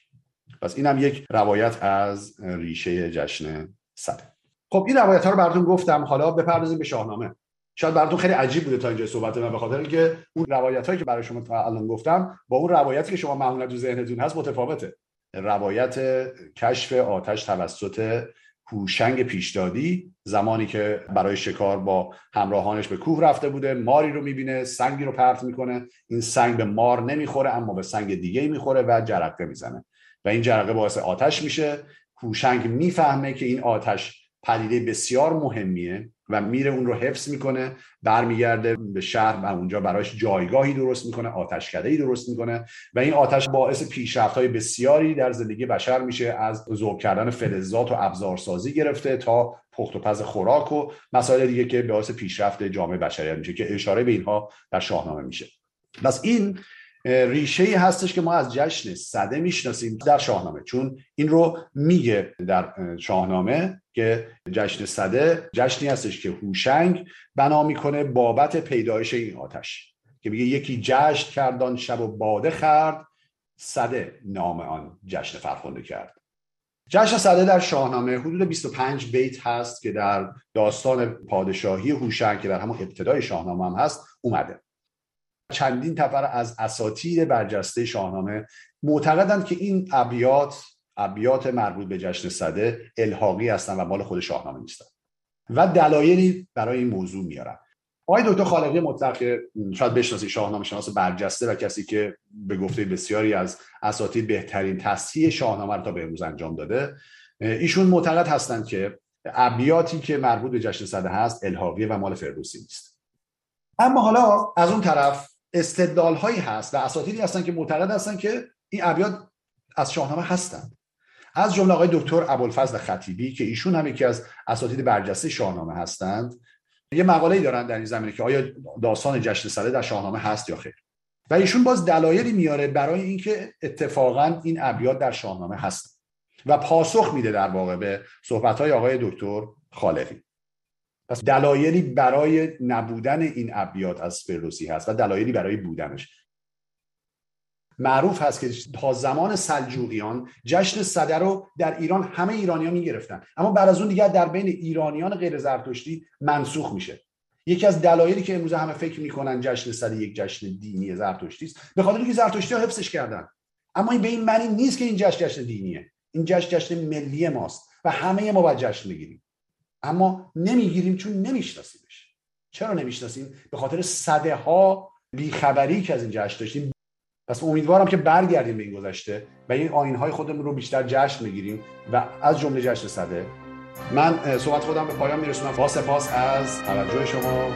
پس این هم یک روایت از ریشه جشن صده خب این روایت ها رو براتون گفتم. حالا بپردازیم به شاهنامه. شاید براتون خیلی عجیب بوده تا اینجا صحبت من به خاطر اینکه اون روایت هایی که برای شما الان گفتم با اون روایتی که شما معمولا تو ذهنتون هست متفاوته. روایت کشف آتش توسط هوشنگ پیشدادی زمانی که برای شکار با همراهانش به کوه رفته بوده ماری رو می‌بینه سنگی رو پرت می‌کنه. این سنگ به مار نمی‌خوره اما به سنگ دیگه می‌خوره و جرقه می‌زنه. و این جرقه باعث آتش میشه. هوشنگ می‌فهمه که این آتش پدیده بسیار مهمیه. و میره اون رو حفظ می‌کنه برمیگرده به شهر و اونجا برایش جایگاهی درست می‌کنه آتشکده ای درست می‌کنه و این آتش باعث پیشرفت های بسیاری در زندگی بشر میشه از ذوب کردن فلزات و ابزارسازی گرفته تا پخت و پز خوراک و مسائل دیگه که باعث پیشرفت جامعه بشریت میشه که اشاره به اینها در شاهنامه میشه. پس این ریشه ای هستش که ما از جشن صده می‌شناسیم در شاهنامه. چون این رو میگه در شاهنامه که جشن صده جشنی هستش که هوشنگ بنا می‌کنه بابت پیدایش این آتش. که میگه یکی جشن کردان شب و باده خرد صده نام آن جشن فرخنده کرد. جشن صده در شاهنامه حدود 25 بیت هست که در داستان پادشاهی هوشنگ که در همون ابتدای شاهنامه هم هست اومده. چندین تفر از اساتید برجسته شاهنامه معتقدند که این ابیات ابیات مربوط به جشن صده الحاقی هستند و مال خود شاهنامه نیستن و دلایلی برای این موضوع میارن آقای دکتر خالقی مطلق شاید بشناسی شاهنامه شناس برجسته و کسی که به گفته بسیاری از اساتید بهترین تصحیح شاهنامه رو تا به امروز انجام داده. ایشون معتقد هستند که ابیاتی که مربوط به جشن صده هست الحاقیه و مال فردوسی نیست. اما حالا از اون طرف استدلال هایی هست و اساتیدی هستن که معتقد هستن که این ابیات از شاهنامه هستند از جمله آقای دکتر ابوالفضل خطیبی که ایشون هم یکی از اساتید برجسته شاهنامه هستند. یه مقاله دارن در این زمینه که آیا داستان جشن صده در شاهنامه هست یا خیر. و ایشون باز دلایلی میاره برای اینکه اتفاقا این ابیات در شاهنامه هست و پاسخ میده در واقع به صحبت های آقای دکتر خالقی. پس دلایلی برای نبودن این ابیات از فردوسی هست و دلایلی برای بودنش. معروف هست که تا زمان سلجوقیان جشن صده رو در ایران همه ایرانیان می‌گرفتن. اما بعد از اون دیگر در بین ایرانیان غیر زرتشتی منسوخ میشه. یکی از دلایلی که امروز همه فکر می‌کنن جشن صده یک جشن دینی زرتشتی است به خاطر اینکه زرتشتی ها حفظش کردن. اما این به این معنی نیست که این جشن جشن دینیه. این جشن جشن ملی ماست و همه ما باید جشن بگیریم. اما نمی‌گیریم چون نمیشناسیمش. چرا نمی‌شناسیم؟ به خاطر صده ها بیخبری که از این جشن داشتیم. پس امیدوارم که برگردیم به این گذشته و این آین های خودمون رو بیشتر جشن بگیریم و از جمله جشن صده. من صحبت خودم به پایان میرسونم. با سپاس از توجه شما.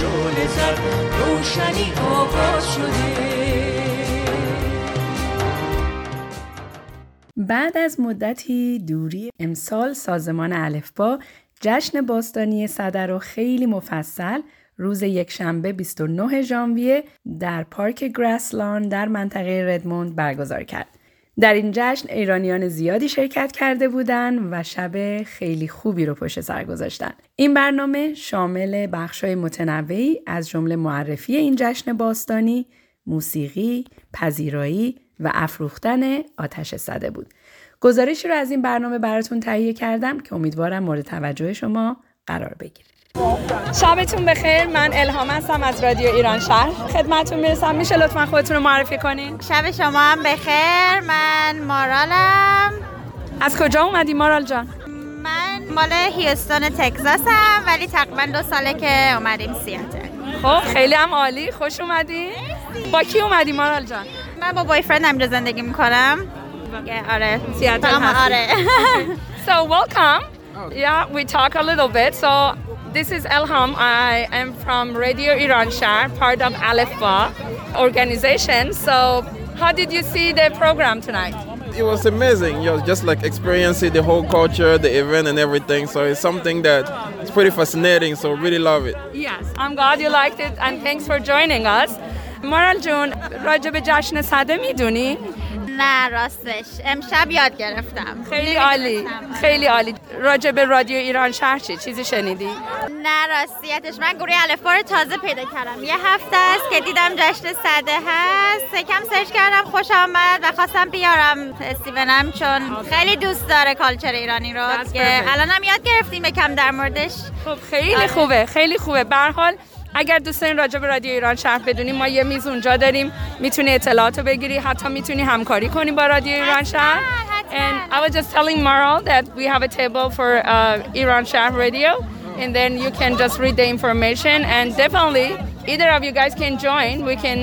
شعله زد روشنی آغاز شده بعد از مدتی دوری امسال سازمان الفبا جشن باستانی صدر رو خیلی مفصل روز یکشنبه 29 ژانویه در پارک گراسلان در منطقه ردموند برگزار کرد. در این جشن ایرانیان زیادی شرکت کرده بودند و شب خیلی خوبی رو پشت سر گذاشتن. این برنامه شامل بخشای متنوعی از جمله معرفی این جشن باستانی، موسیقی، پذیرایی و افروختن آتش صده بود. گزارشی رو از این برنامه براتون تهیه کردم که امیدوارم مورد توجه شما قرار بگیره. شبتون بخیر. من الهام هستم از رادیو ایران شهر. خدمتتون می‌رسم. میشه لطفا خودتون رو معرفی کنین؟ شب شما هم بخیر. من مارالم. از کجا اومدی مارال جان؟ من مال هیوستون تگزاسم. ولی تقریبا دو ساله که اومدیم سیاتل. خب خیلی هم عالی. خوش اومدی. با کی اومدی مارال جان؟ من با بایفرندم اینجا زندگی می‌کنم. آره. سیاتل آره. So welcome. Yeah, we talk a little bit. So this is Elham. I am from Radio Iran Shah, part of Alifba organization. So how did you see the program tonight? It was amazing. You know, just like experiencing the whole culture, the event, and everything. So it's something that it's pretty fascinating. So really love it. Yes, I'm glad you liked it, and thanks for joining us. مارال جون راجع به جشن صده میدونی نه راستش. امشب یاد گرفتم. خیلی عالی. خیلی عالی. راجع به رادیو ایران شهر چی؟ چیزی شنیدی؟ نه راستیتش. من گروه الفبا رو تازه پیدا کردم. یه هفته است که دیدم جشن صده هست. کم سرچ کردم خوشم آمد و خواستم بیارم استیونم چون خیلی دوست داره کالچر ایرانی رو که الانم یاد گرفتیم یکم در موردش. خب خیلی خوبه. خیلی خوبه. به هر حال اگر دوست دارین راجع به رادیو ایران شهر بدونیم ما یه میز اونجا داریم. می‌تونی اطلاعات رو بگیری حتی می‌تونی همکاری کنی با رادیو ایران شهر. And I was just telling Maral that we have a table for uh, Iran Shah Radio. and then you can just read the information and definitely either of you guys can join we can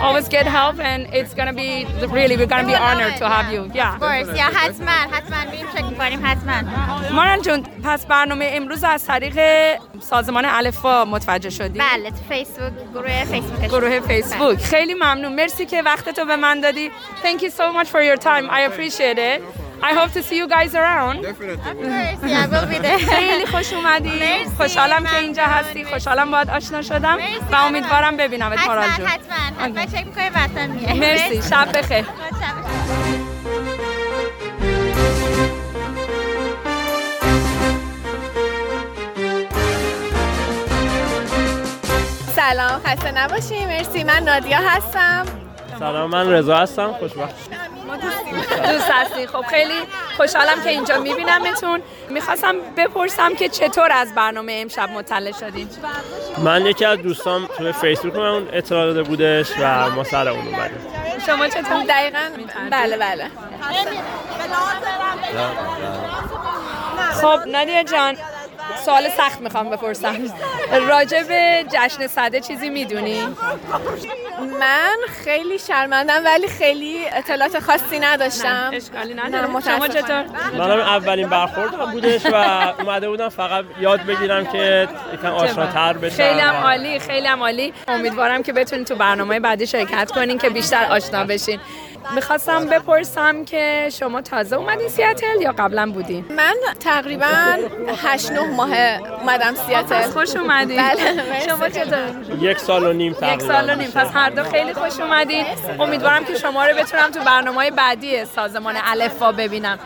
always get help and it's gonna be really we're gonna be honored to have you yeah of course yeah حتما حتما میریم چک میکنیم حتما ماران جون پس برنامه امروز از طریق سازمان الفا متوجه شدی بله تو فیسبوک گروه فیسبوک گروه فیسبوک خیلی ممنون مرسی که وقتتو به من دادی thank you so much for your time I appreciate it I hope to see you guys around. خیلی خوش اومدی. خوشحالم که اینجا هستی. خوشحالم باید آشنا شدم و امیدوارم ببینم ات مارال جون. حتما. حتما. چک می‌کنیم وطن میای. مرسی. شب بخیر. سلام خسته نباشی. مرسی من نادیا هستم. سلام من رضا هستم. خوشبخت. دوست هستی. خب خیلی خوشحالم که اینجا میبینمتون. می‌خواستم بپرسم که چطور از برنامه امشب مطلع شدین؟ من یکی از دوستام توی فیسبوک من اون اطلاع داده بودش و ما سر اون اومدیم. شما چطور؟ دقیقا؟ بله بله. خب نادیا جان سوال سخت می‌خوام بپرسم. راجع به جشن صده چیزی می‌دونی؟ من خیلی شرمندم ولی خیلی اطلاعات خاصی نداشتم. اشکالی نداره. شما چطور؟ منم اولین برخوردم بودش و اومده بودم فقط یاد بگیرم که یکم آشناتر بشم. خیلی هم عالی خیلی هم عالی. امیدوارم که بتونید تو برنامه بعدی شرکت کنین که بیشتر آشنا بشین. می‌خواستم بپرسم که شما تازه اومدین سیاتل یا قبلا بودین؟ من تقریبا 8 9 ماه اومدم سیاتل خوش اومدین بله شما چطور؟ یک سال و نیم تقریبا یک سال و نیم پس هر دو خیلی خوش اومدین امیدوارم که شما رو بتونم تو برنامه بعدی سازمان الفا ببینم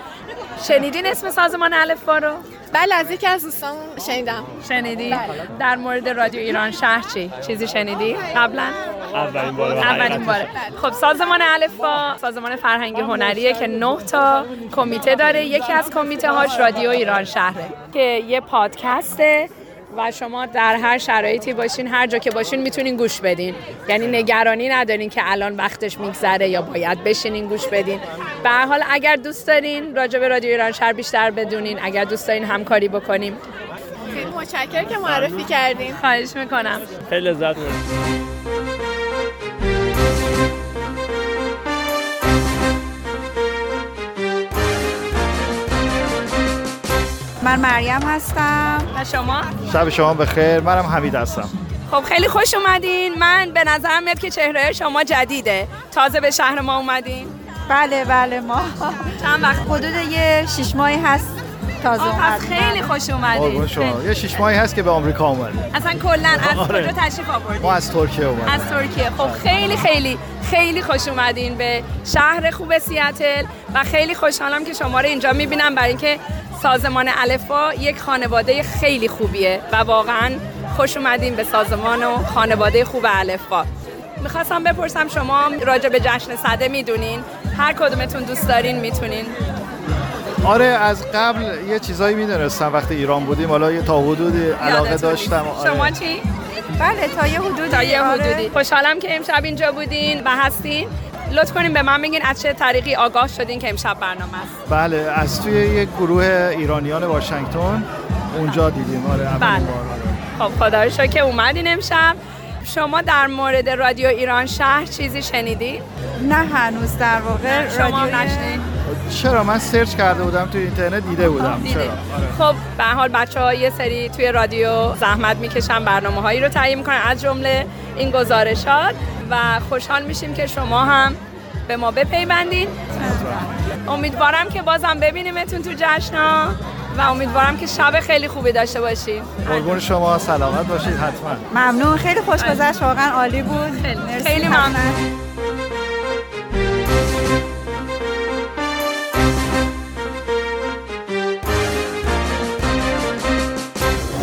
شنیدین اسم سازمان الفا رو؟ بله از یکی از دوستان شنیدم شنیدی؟ بله. در مورد رادیو ایران شهر چی؟ چیزی شنیدی قبلا؟ اولین بار اولین بار. خب سازمان الفا سازمان فرهنگ هنریه که نه تا کمیته داره یکی از کمیته هاش رادیو ایران شهره که یه پادکسته و شما در هر شرایطی باشین هر جا که باشین می‌تونین گوش بدین. یعنی نگرانی ندارین که الان وقتش میگذره یا باید بشینین گوش بدین. به هر حال اگر دوست دارین راجع به رادیو ایران شهر بیشتر بدونین اگر دوست دارین همکاری بکنیم خیلی متشکرم که معرفی کردین. خواهش می‌کنم. خیلی لذت من مریم هستم. و شما؟ شب شما بخیر. منم حمید هستم. خب خیلی خوش اومدین. من به نظرم میاد که چهره شما جدیده. تازه به شهر ما اومدین. بله بله ما چند وقت؟ حدود یه شیش ماهی هست تازه پس خیلی خوش اومدین. شما. یه شیش ماهی هست که به آمریکا اومدیم. اصلا کلا از آره. کجا تشریف آوردین؟ ما از ترکیه اومدیم. از ترکیه. خب خیلی خیلی خیلی خوش اومدین به شهر خوب سیاتل. و خیلی خوشحالم که شما رو اینجا می‌بینم. برای اینکه سازمان الفا یک خانواده خیلی خوبیه و واقعا خوش اومدین به سازمان و خانواده خوب الفا می‌خواستم بپرسم شما راجع به جشن صده می‌دونین؟ هر کدومتون دوست دارین می‌تونین؟ آره از قبل یه چیزایی می‌دونستم وقتی ایران بودیم. حالا یه تا حدودی علاقه داشتم. آره. شما چی؟ بله تا یه حدودی. تا یه حدودی. خوشحالم که امشب اینجا بودین و هستین. لطف کنیم به من بگین از چه طریقی آگاه شدین که امشب برنامه است بله از توی یک گروه ایرانیان واشنگتن اونجا دیدیم آره بله. خب خدا رو که اومدین امشب شما در مورد رادیو ایران شهر چیزی شنیدی؟ نه هنوز در واقع شما نشنید؟ چرا من سرچ کرده بودم توی اینترنت دیده بودم دیده. چرا؟ خب به حال بچه ها یه سری توی رادیو زحمت می‌کشن برنامه هایی رو تهیه می‌کنن از جمله این گزارشات و خوشحال میشیم که شما هم به ما بپیوندید. امیدوارم که بازم ببینیمتون تو جشنا و امیدوارم که شب خیلی خوبی داشته باشید قربون شما سلامت باشید حتما. ممنون. خیلی خوش گذشت واقعا عالی بود. خیلی, خیلی ممنون.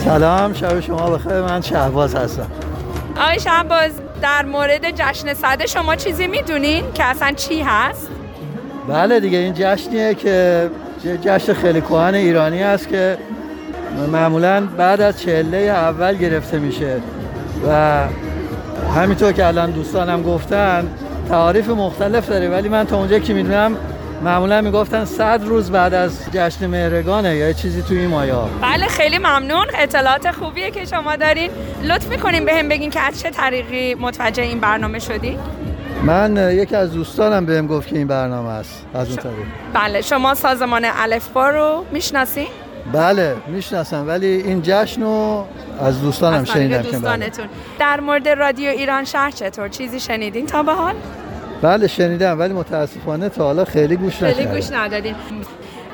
سلام شب شما بخیر. من شهباز هستم. آقای شهباز در مورد جشن صده شما چیزی می‌دونین که اصلا چی هست؟ بله دیگه این جشنیه که جشن خیلی کهن ایرانی است که معمولا بعد از چله اول گرفته میشه و همینطور که الان دوستانم گفتن تعاریف مختلف داره ولی من تا اونجا که می‌دونم معمولا می‌گفتن صد روز بعد از جشن مهرگانه یا چیزی توی این مایا بله خیلی ممنون اطلاعات خوبیه که شما دارین لطف می‌کنیم به هم بگین که از چه طریقی متوجه این برنامه شدی؟ من یکی از دوستانم بهم گفت که این برنامه است از اون طریق بله شما سازمان الفبا رو می‌شناسین؟ بله می‌شناسم ولی این جشن رو از دوستانم شنیدم که بله. در مورد رادیو ایران شهر چطور چیزی شنیدین تا به حال؟ بله شنیدم ولی متاسفانه تا حالا خیلی گوش نکردم خیلی گوش ندادین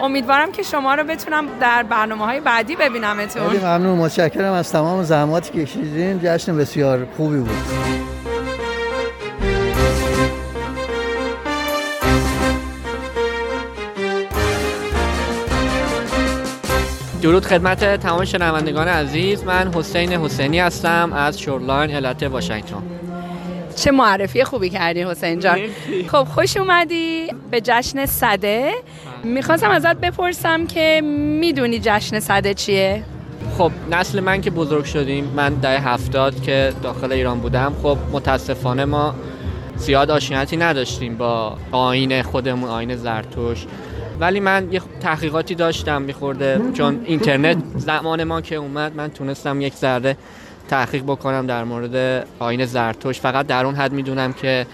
امیدوارم که شما رو بتونم در برنامه های بعدی ببینمتون. خیلی ممنون متشکرم از تمام زحماتی که کشیدین. جشن بسیار خوبی بود. درود خدمت تمام شنوندگان عزیز. من حسین حسینی هستم از شورلاین ایالت واشنگتن. چه معرفی خوبی کردی حسین جان. خب خوش اومدی به جشن صده. می‌خواستم ازت بپرسم که می‌دونی جشن صده چیه؟ خب نسل من که بزرگ شدیم من ده هفتاد که داخل ایران بودم. خب متاسفانه ما زیاد آشنایتی نداشتیم با آین خودمون آین زرتوش. ولی من یه تحقیقاتی داشتم میخورده چون اینترنت زمان ما که اومد من تونستم یک ذره تحقیق بکنم در مورد آین زرتوش فقط در اون حد می‌دونم که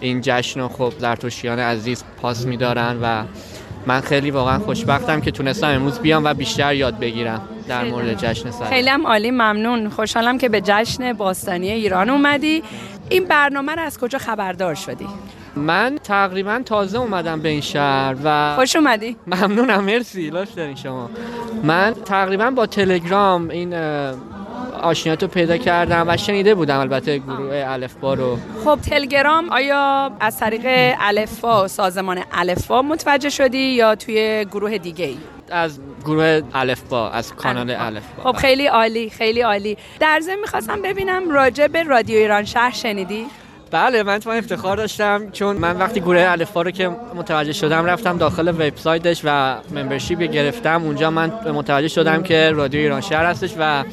این جشن رو خب زرتوشیان عزیز پاس میدارن و من خیلی واقعا خوشبختم که تونستم امروز بیام و بیشتر یاد بگیرم در مورد جشن سر خیلی هم عالی ممنون. خوشحالم که به جشن باستانی ایران اومدی. این برنامه رو از کجا خبردار شدی؟ من تقریبا تازه اومدم به این شهر و خوش اومدی. ممنونم مرسی. لاش دارین شما. من تقریبا با تلگرام این آشنیات رو پیدا کردم و شنیده بودم البته گروه الفبا رو. خب تلگرام آیا از طریق الفبا سازمان الفبا متوجه شدی یا توی گروه دیگه ای؟ از گروه الفبا از کانال الفبا. خب خیلی عالی خیلی عالی. در ضمن می‌خواستم ببینم راجع به رادیو ایران شهر شنیدی؟ بله من تو افتخار داشتم چون من وقتی گروه الفا رو که متوجه شدم رفتم داخل وبسایتش و ممبرشیپ گرفتم. اونجا من متوجه شدم که رادیو ایران شهر هستش و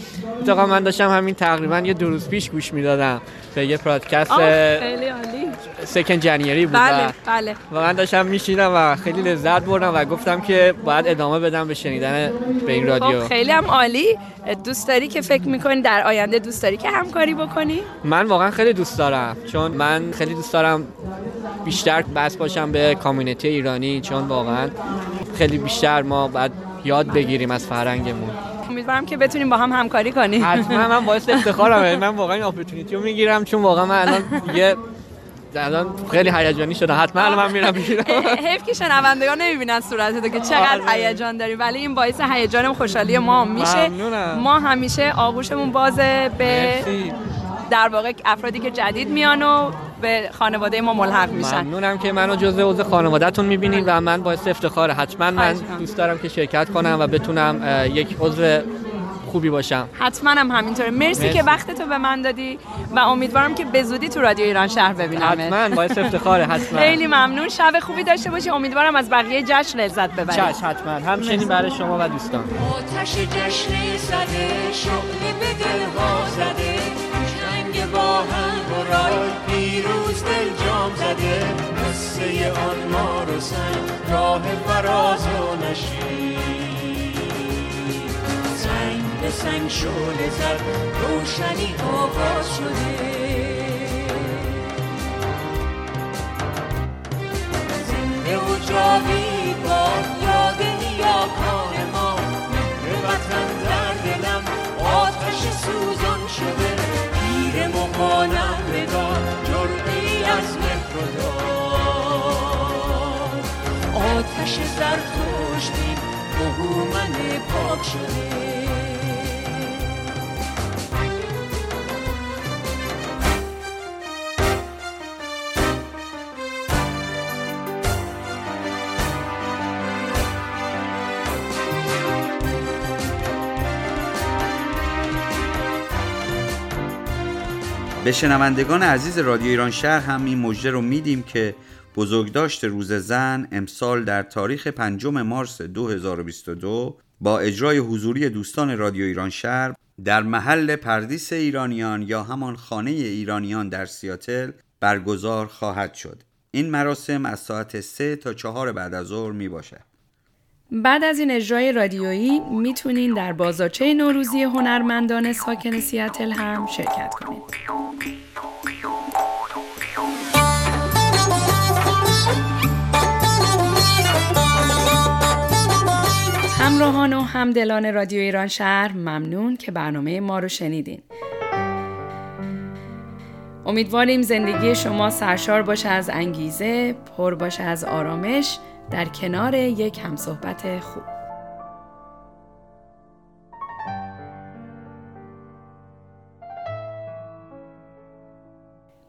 اتفاقا من داشتم همین تقریبا یه دو روز پیش گوش می‌دادم به یه پادکست خیلی عالی. سکن جنیری بود بله بله. واقعا داشتم میشینم و خیلی لذت بردم و گفتم که باید ادامه بدم به شنیدن به این رادیو. خب خیلی هم عالی. دوست داری که فکر می‌کنی در آینده دوست داری که همکاری بکنی؟ من واقعا خیلی دوست دارم چون من خیلی دوست دارم بیشتر بس باشم به کامیونیتی ایرانی چون واقعا خیلی بیشتر ما باید یاد بگیریم از فرهنگمون. امیدوارم که بتونیم با هم همکاری کنیم. حتما من باعث افتخارم من واقعا این اپورتونیتی رو می‌گیرم چون واقعا من الان دیگه الان خیلی هیجانی شده حتما الان من میرم می‌گیرم حیف که شنوندگان نمی‌بینن صورتت که چقدر آره. هیجان داری ولی این باعث هیجان و خوشحالی ما میشه. ما همیشه آغوشمون بازه به در واقع افرادی که جدید میان و به خانواده ما ملحق میشن. ممنونم که منو جزء عضو خانوادهتون می‌بینید و من باعث افتخاره. حتما من دوست دارم که شرکت کنم و بتونم یک عضو خوبی باشم. حتما هم همینطوره. مرسی, مرسی, که وقت تو به من دادی و امیدوارم که به زودی تو رادیو ایران شهر ببینم حتما باعث افتخاره حتما. خیلی ممنون. شب خوبی داشته باشی. امیدوارم از بقیه جشن لذت ببری چش حتما. همچنین برای شما و دوستان. آتش جشن زده شغل به دلها زده. رنگ با هم برای پیروز دل جام زده. قصه آن ما رو سن راه فراز و نشید به سنگ شعله زد روشنی آغاز شده. زنده و جاوید با یاد نیاکان ما مهر وطن در دلم آتش سوزان شده. پیر مقالم بدار جرعی از مهر آتش زرتشتی بهومن پاک شده. به شنوندگان عزیز رادیو ایران شهر هم این مژده رو میدیم که بزرگداشت روز زن امسال در تاریخ 5 مارس 2022 با اجرای حضوری دوستان رادیو ایران شهر در محل پردیس ایرانیان یا همان خانه ایرانیان در سیاتل برگزار خواهد شد. این مراسم از ساعت 3 تا 4 بعد از ظهر می باشد بعد از این اجرای رادیویی می‌تونین در بازاچه نوروزی هنرمندان ساکن سیاتل هم شرکت کنید. همراهان و همدلان رادیو ایران شهر ممنون که برنامه ما رو شنیدین. امیدواریم زندگی شما سرشار باشه از انگیزه، پر باشه از آرامش در کنار یک همصحبت خوب.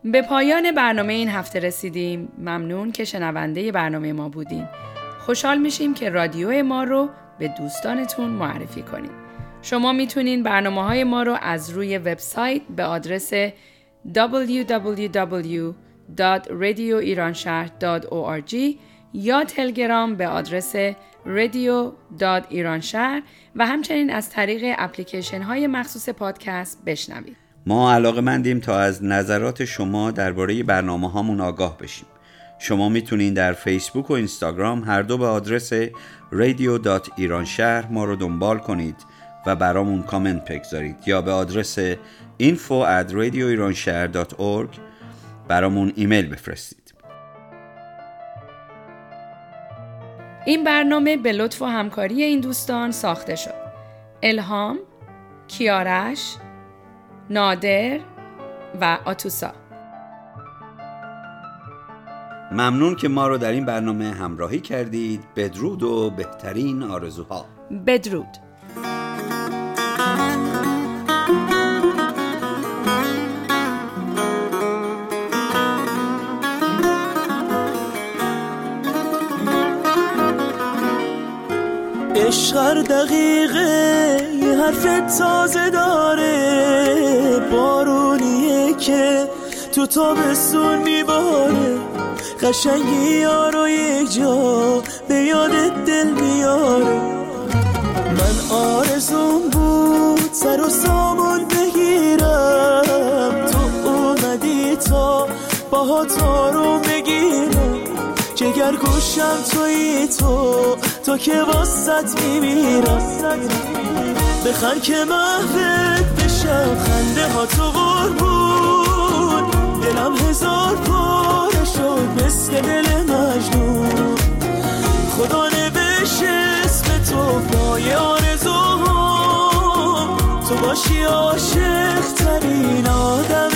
به پایان برنامه این هفته رسیدیم. ممنون که شنونده برنامه ما بودین. خوشحال میشیم که رادیو ما رو به دوستانتون معرفی کنید. شما می‌تونین برنامه های ما رو از روی وبسایت به آدرس www.radioiranshahr.org یا تلگرام به آدرس radio.iranshar و همچنین از طریق اپلیکیشن های مخصوص پادکست بشنوید. ما علاقه مندیم تا از نظرات شما درباره برنامه هامون آگاه بشیم. شما می‌تونین در فیسبوک و اینستاگرام هر دو به آدرس radio.iranshar ما رو دنبال کنید و برامون کامنت بگذارید یا به آدرس info at برامون ایمیل بفرستید این برنامه به لطف و همکاری این دوستان ساخته شد. الهام، کیارش، نادر و آتوسا. ممنون که ما رو در این برنامه همراهی کردید. بدرود و بهترین آرزوها. بدرود. عشق دقیقه یه حرف تازه داره. بارونیه که تو تابستون میباره. قشنگی یارو یک جا به یاد دل میاره من آرزون بود سر و سامون بگیرم. تو اومدی تا باها رو بگیرم. جگر گوشم توی تو تو که واسط میمیرم. بخن که محبت بشم. خنده ها تو قربون دلم هزار پاره شد. مثل دل مجنون. خدا نبش اسم تو. پای تو باشی عاشق ترین آدم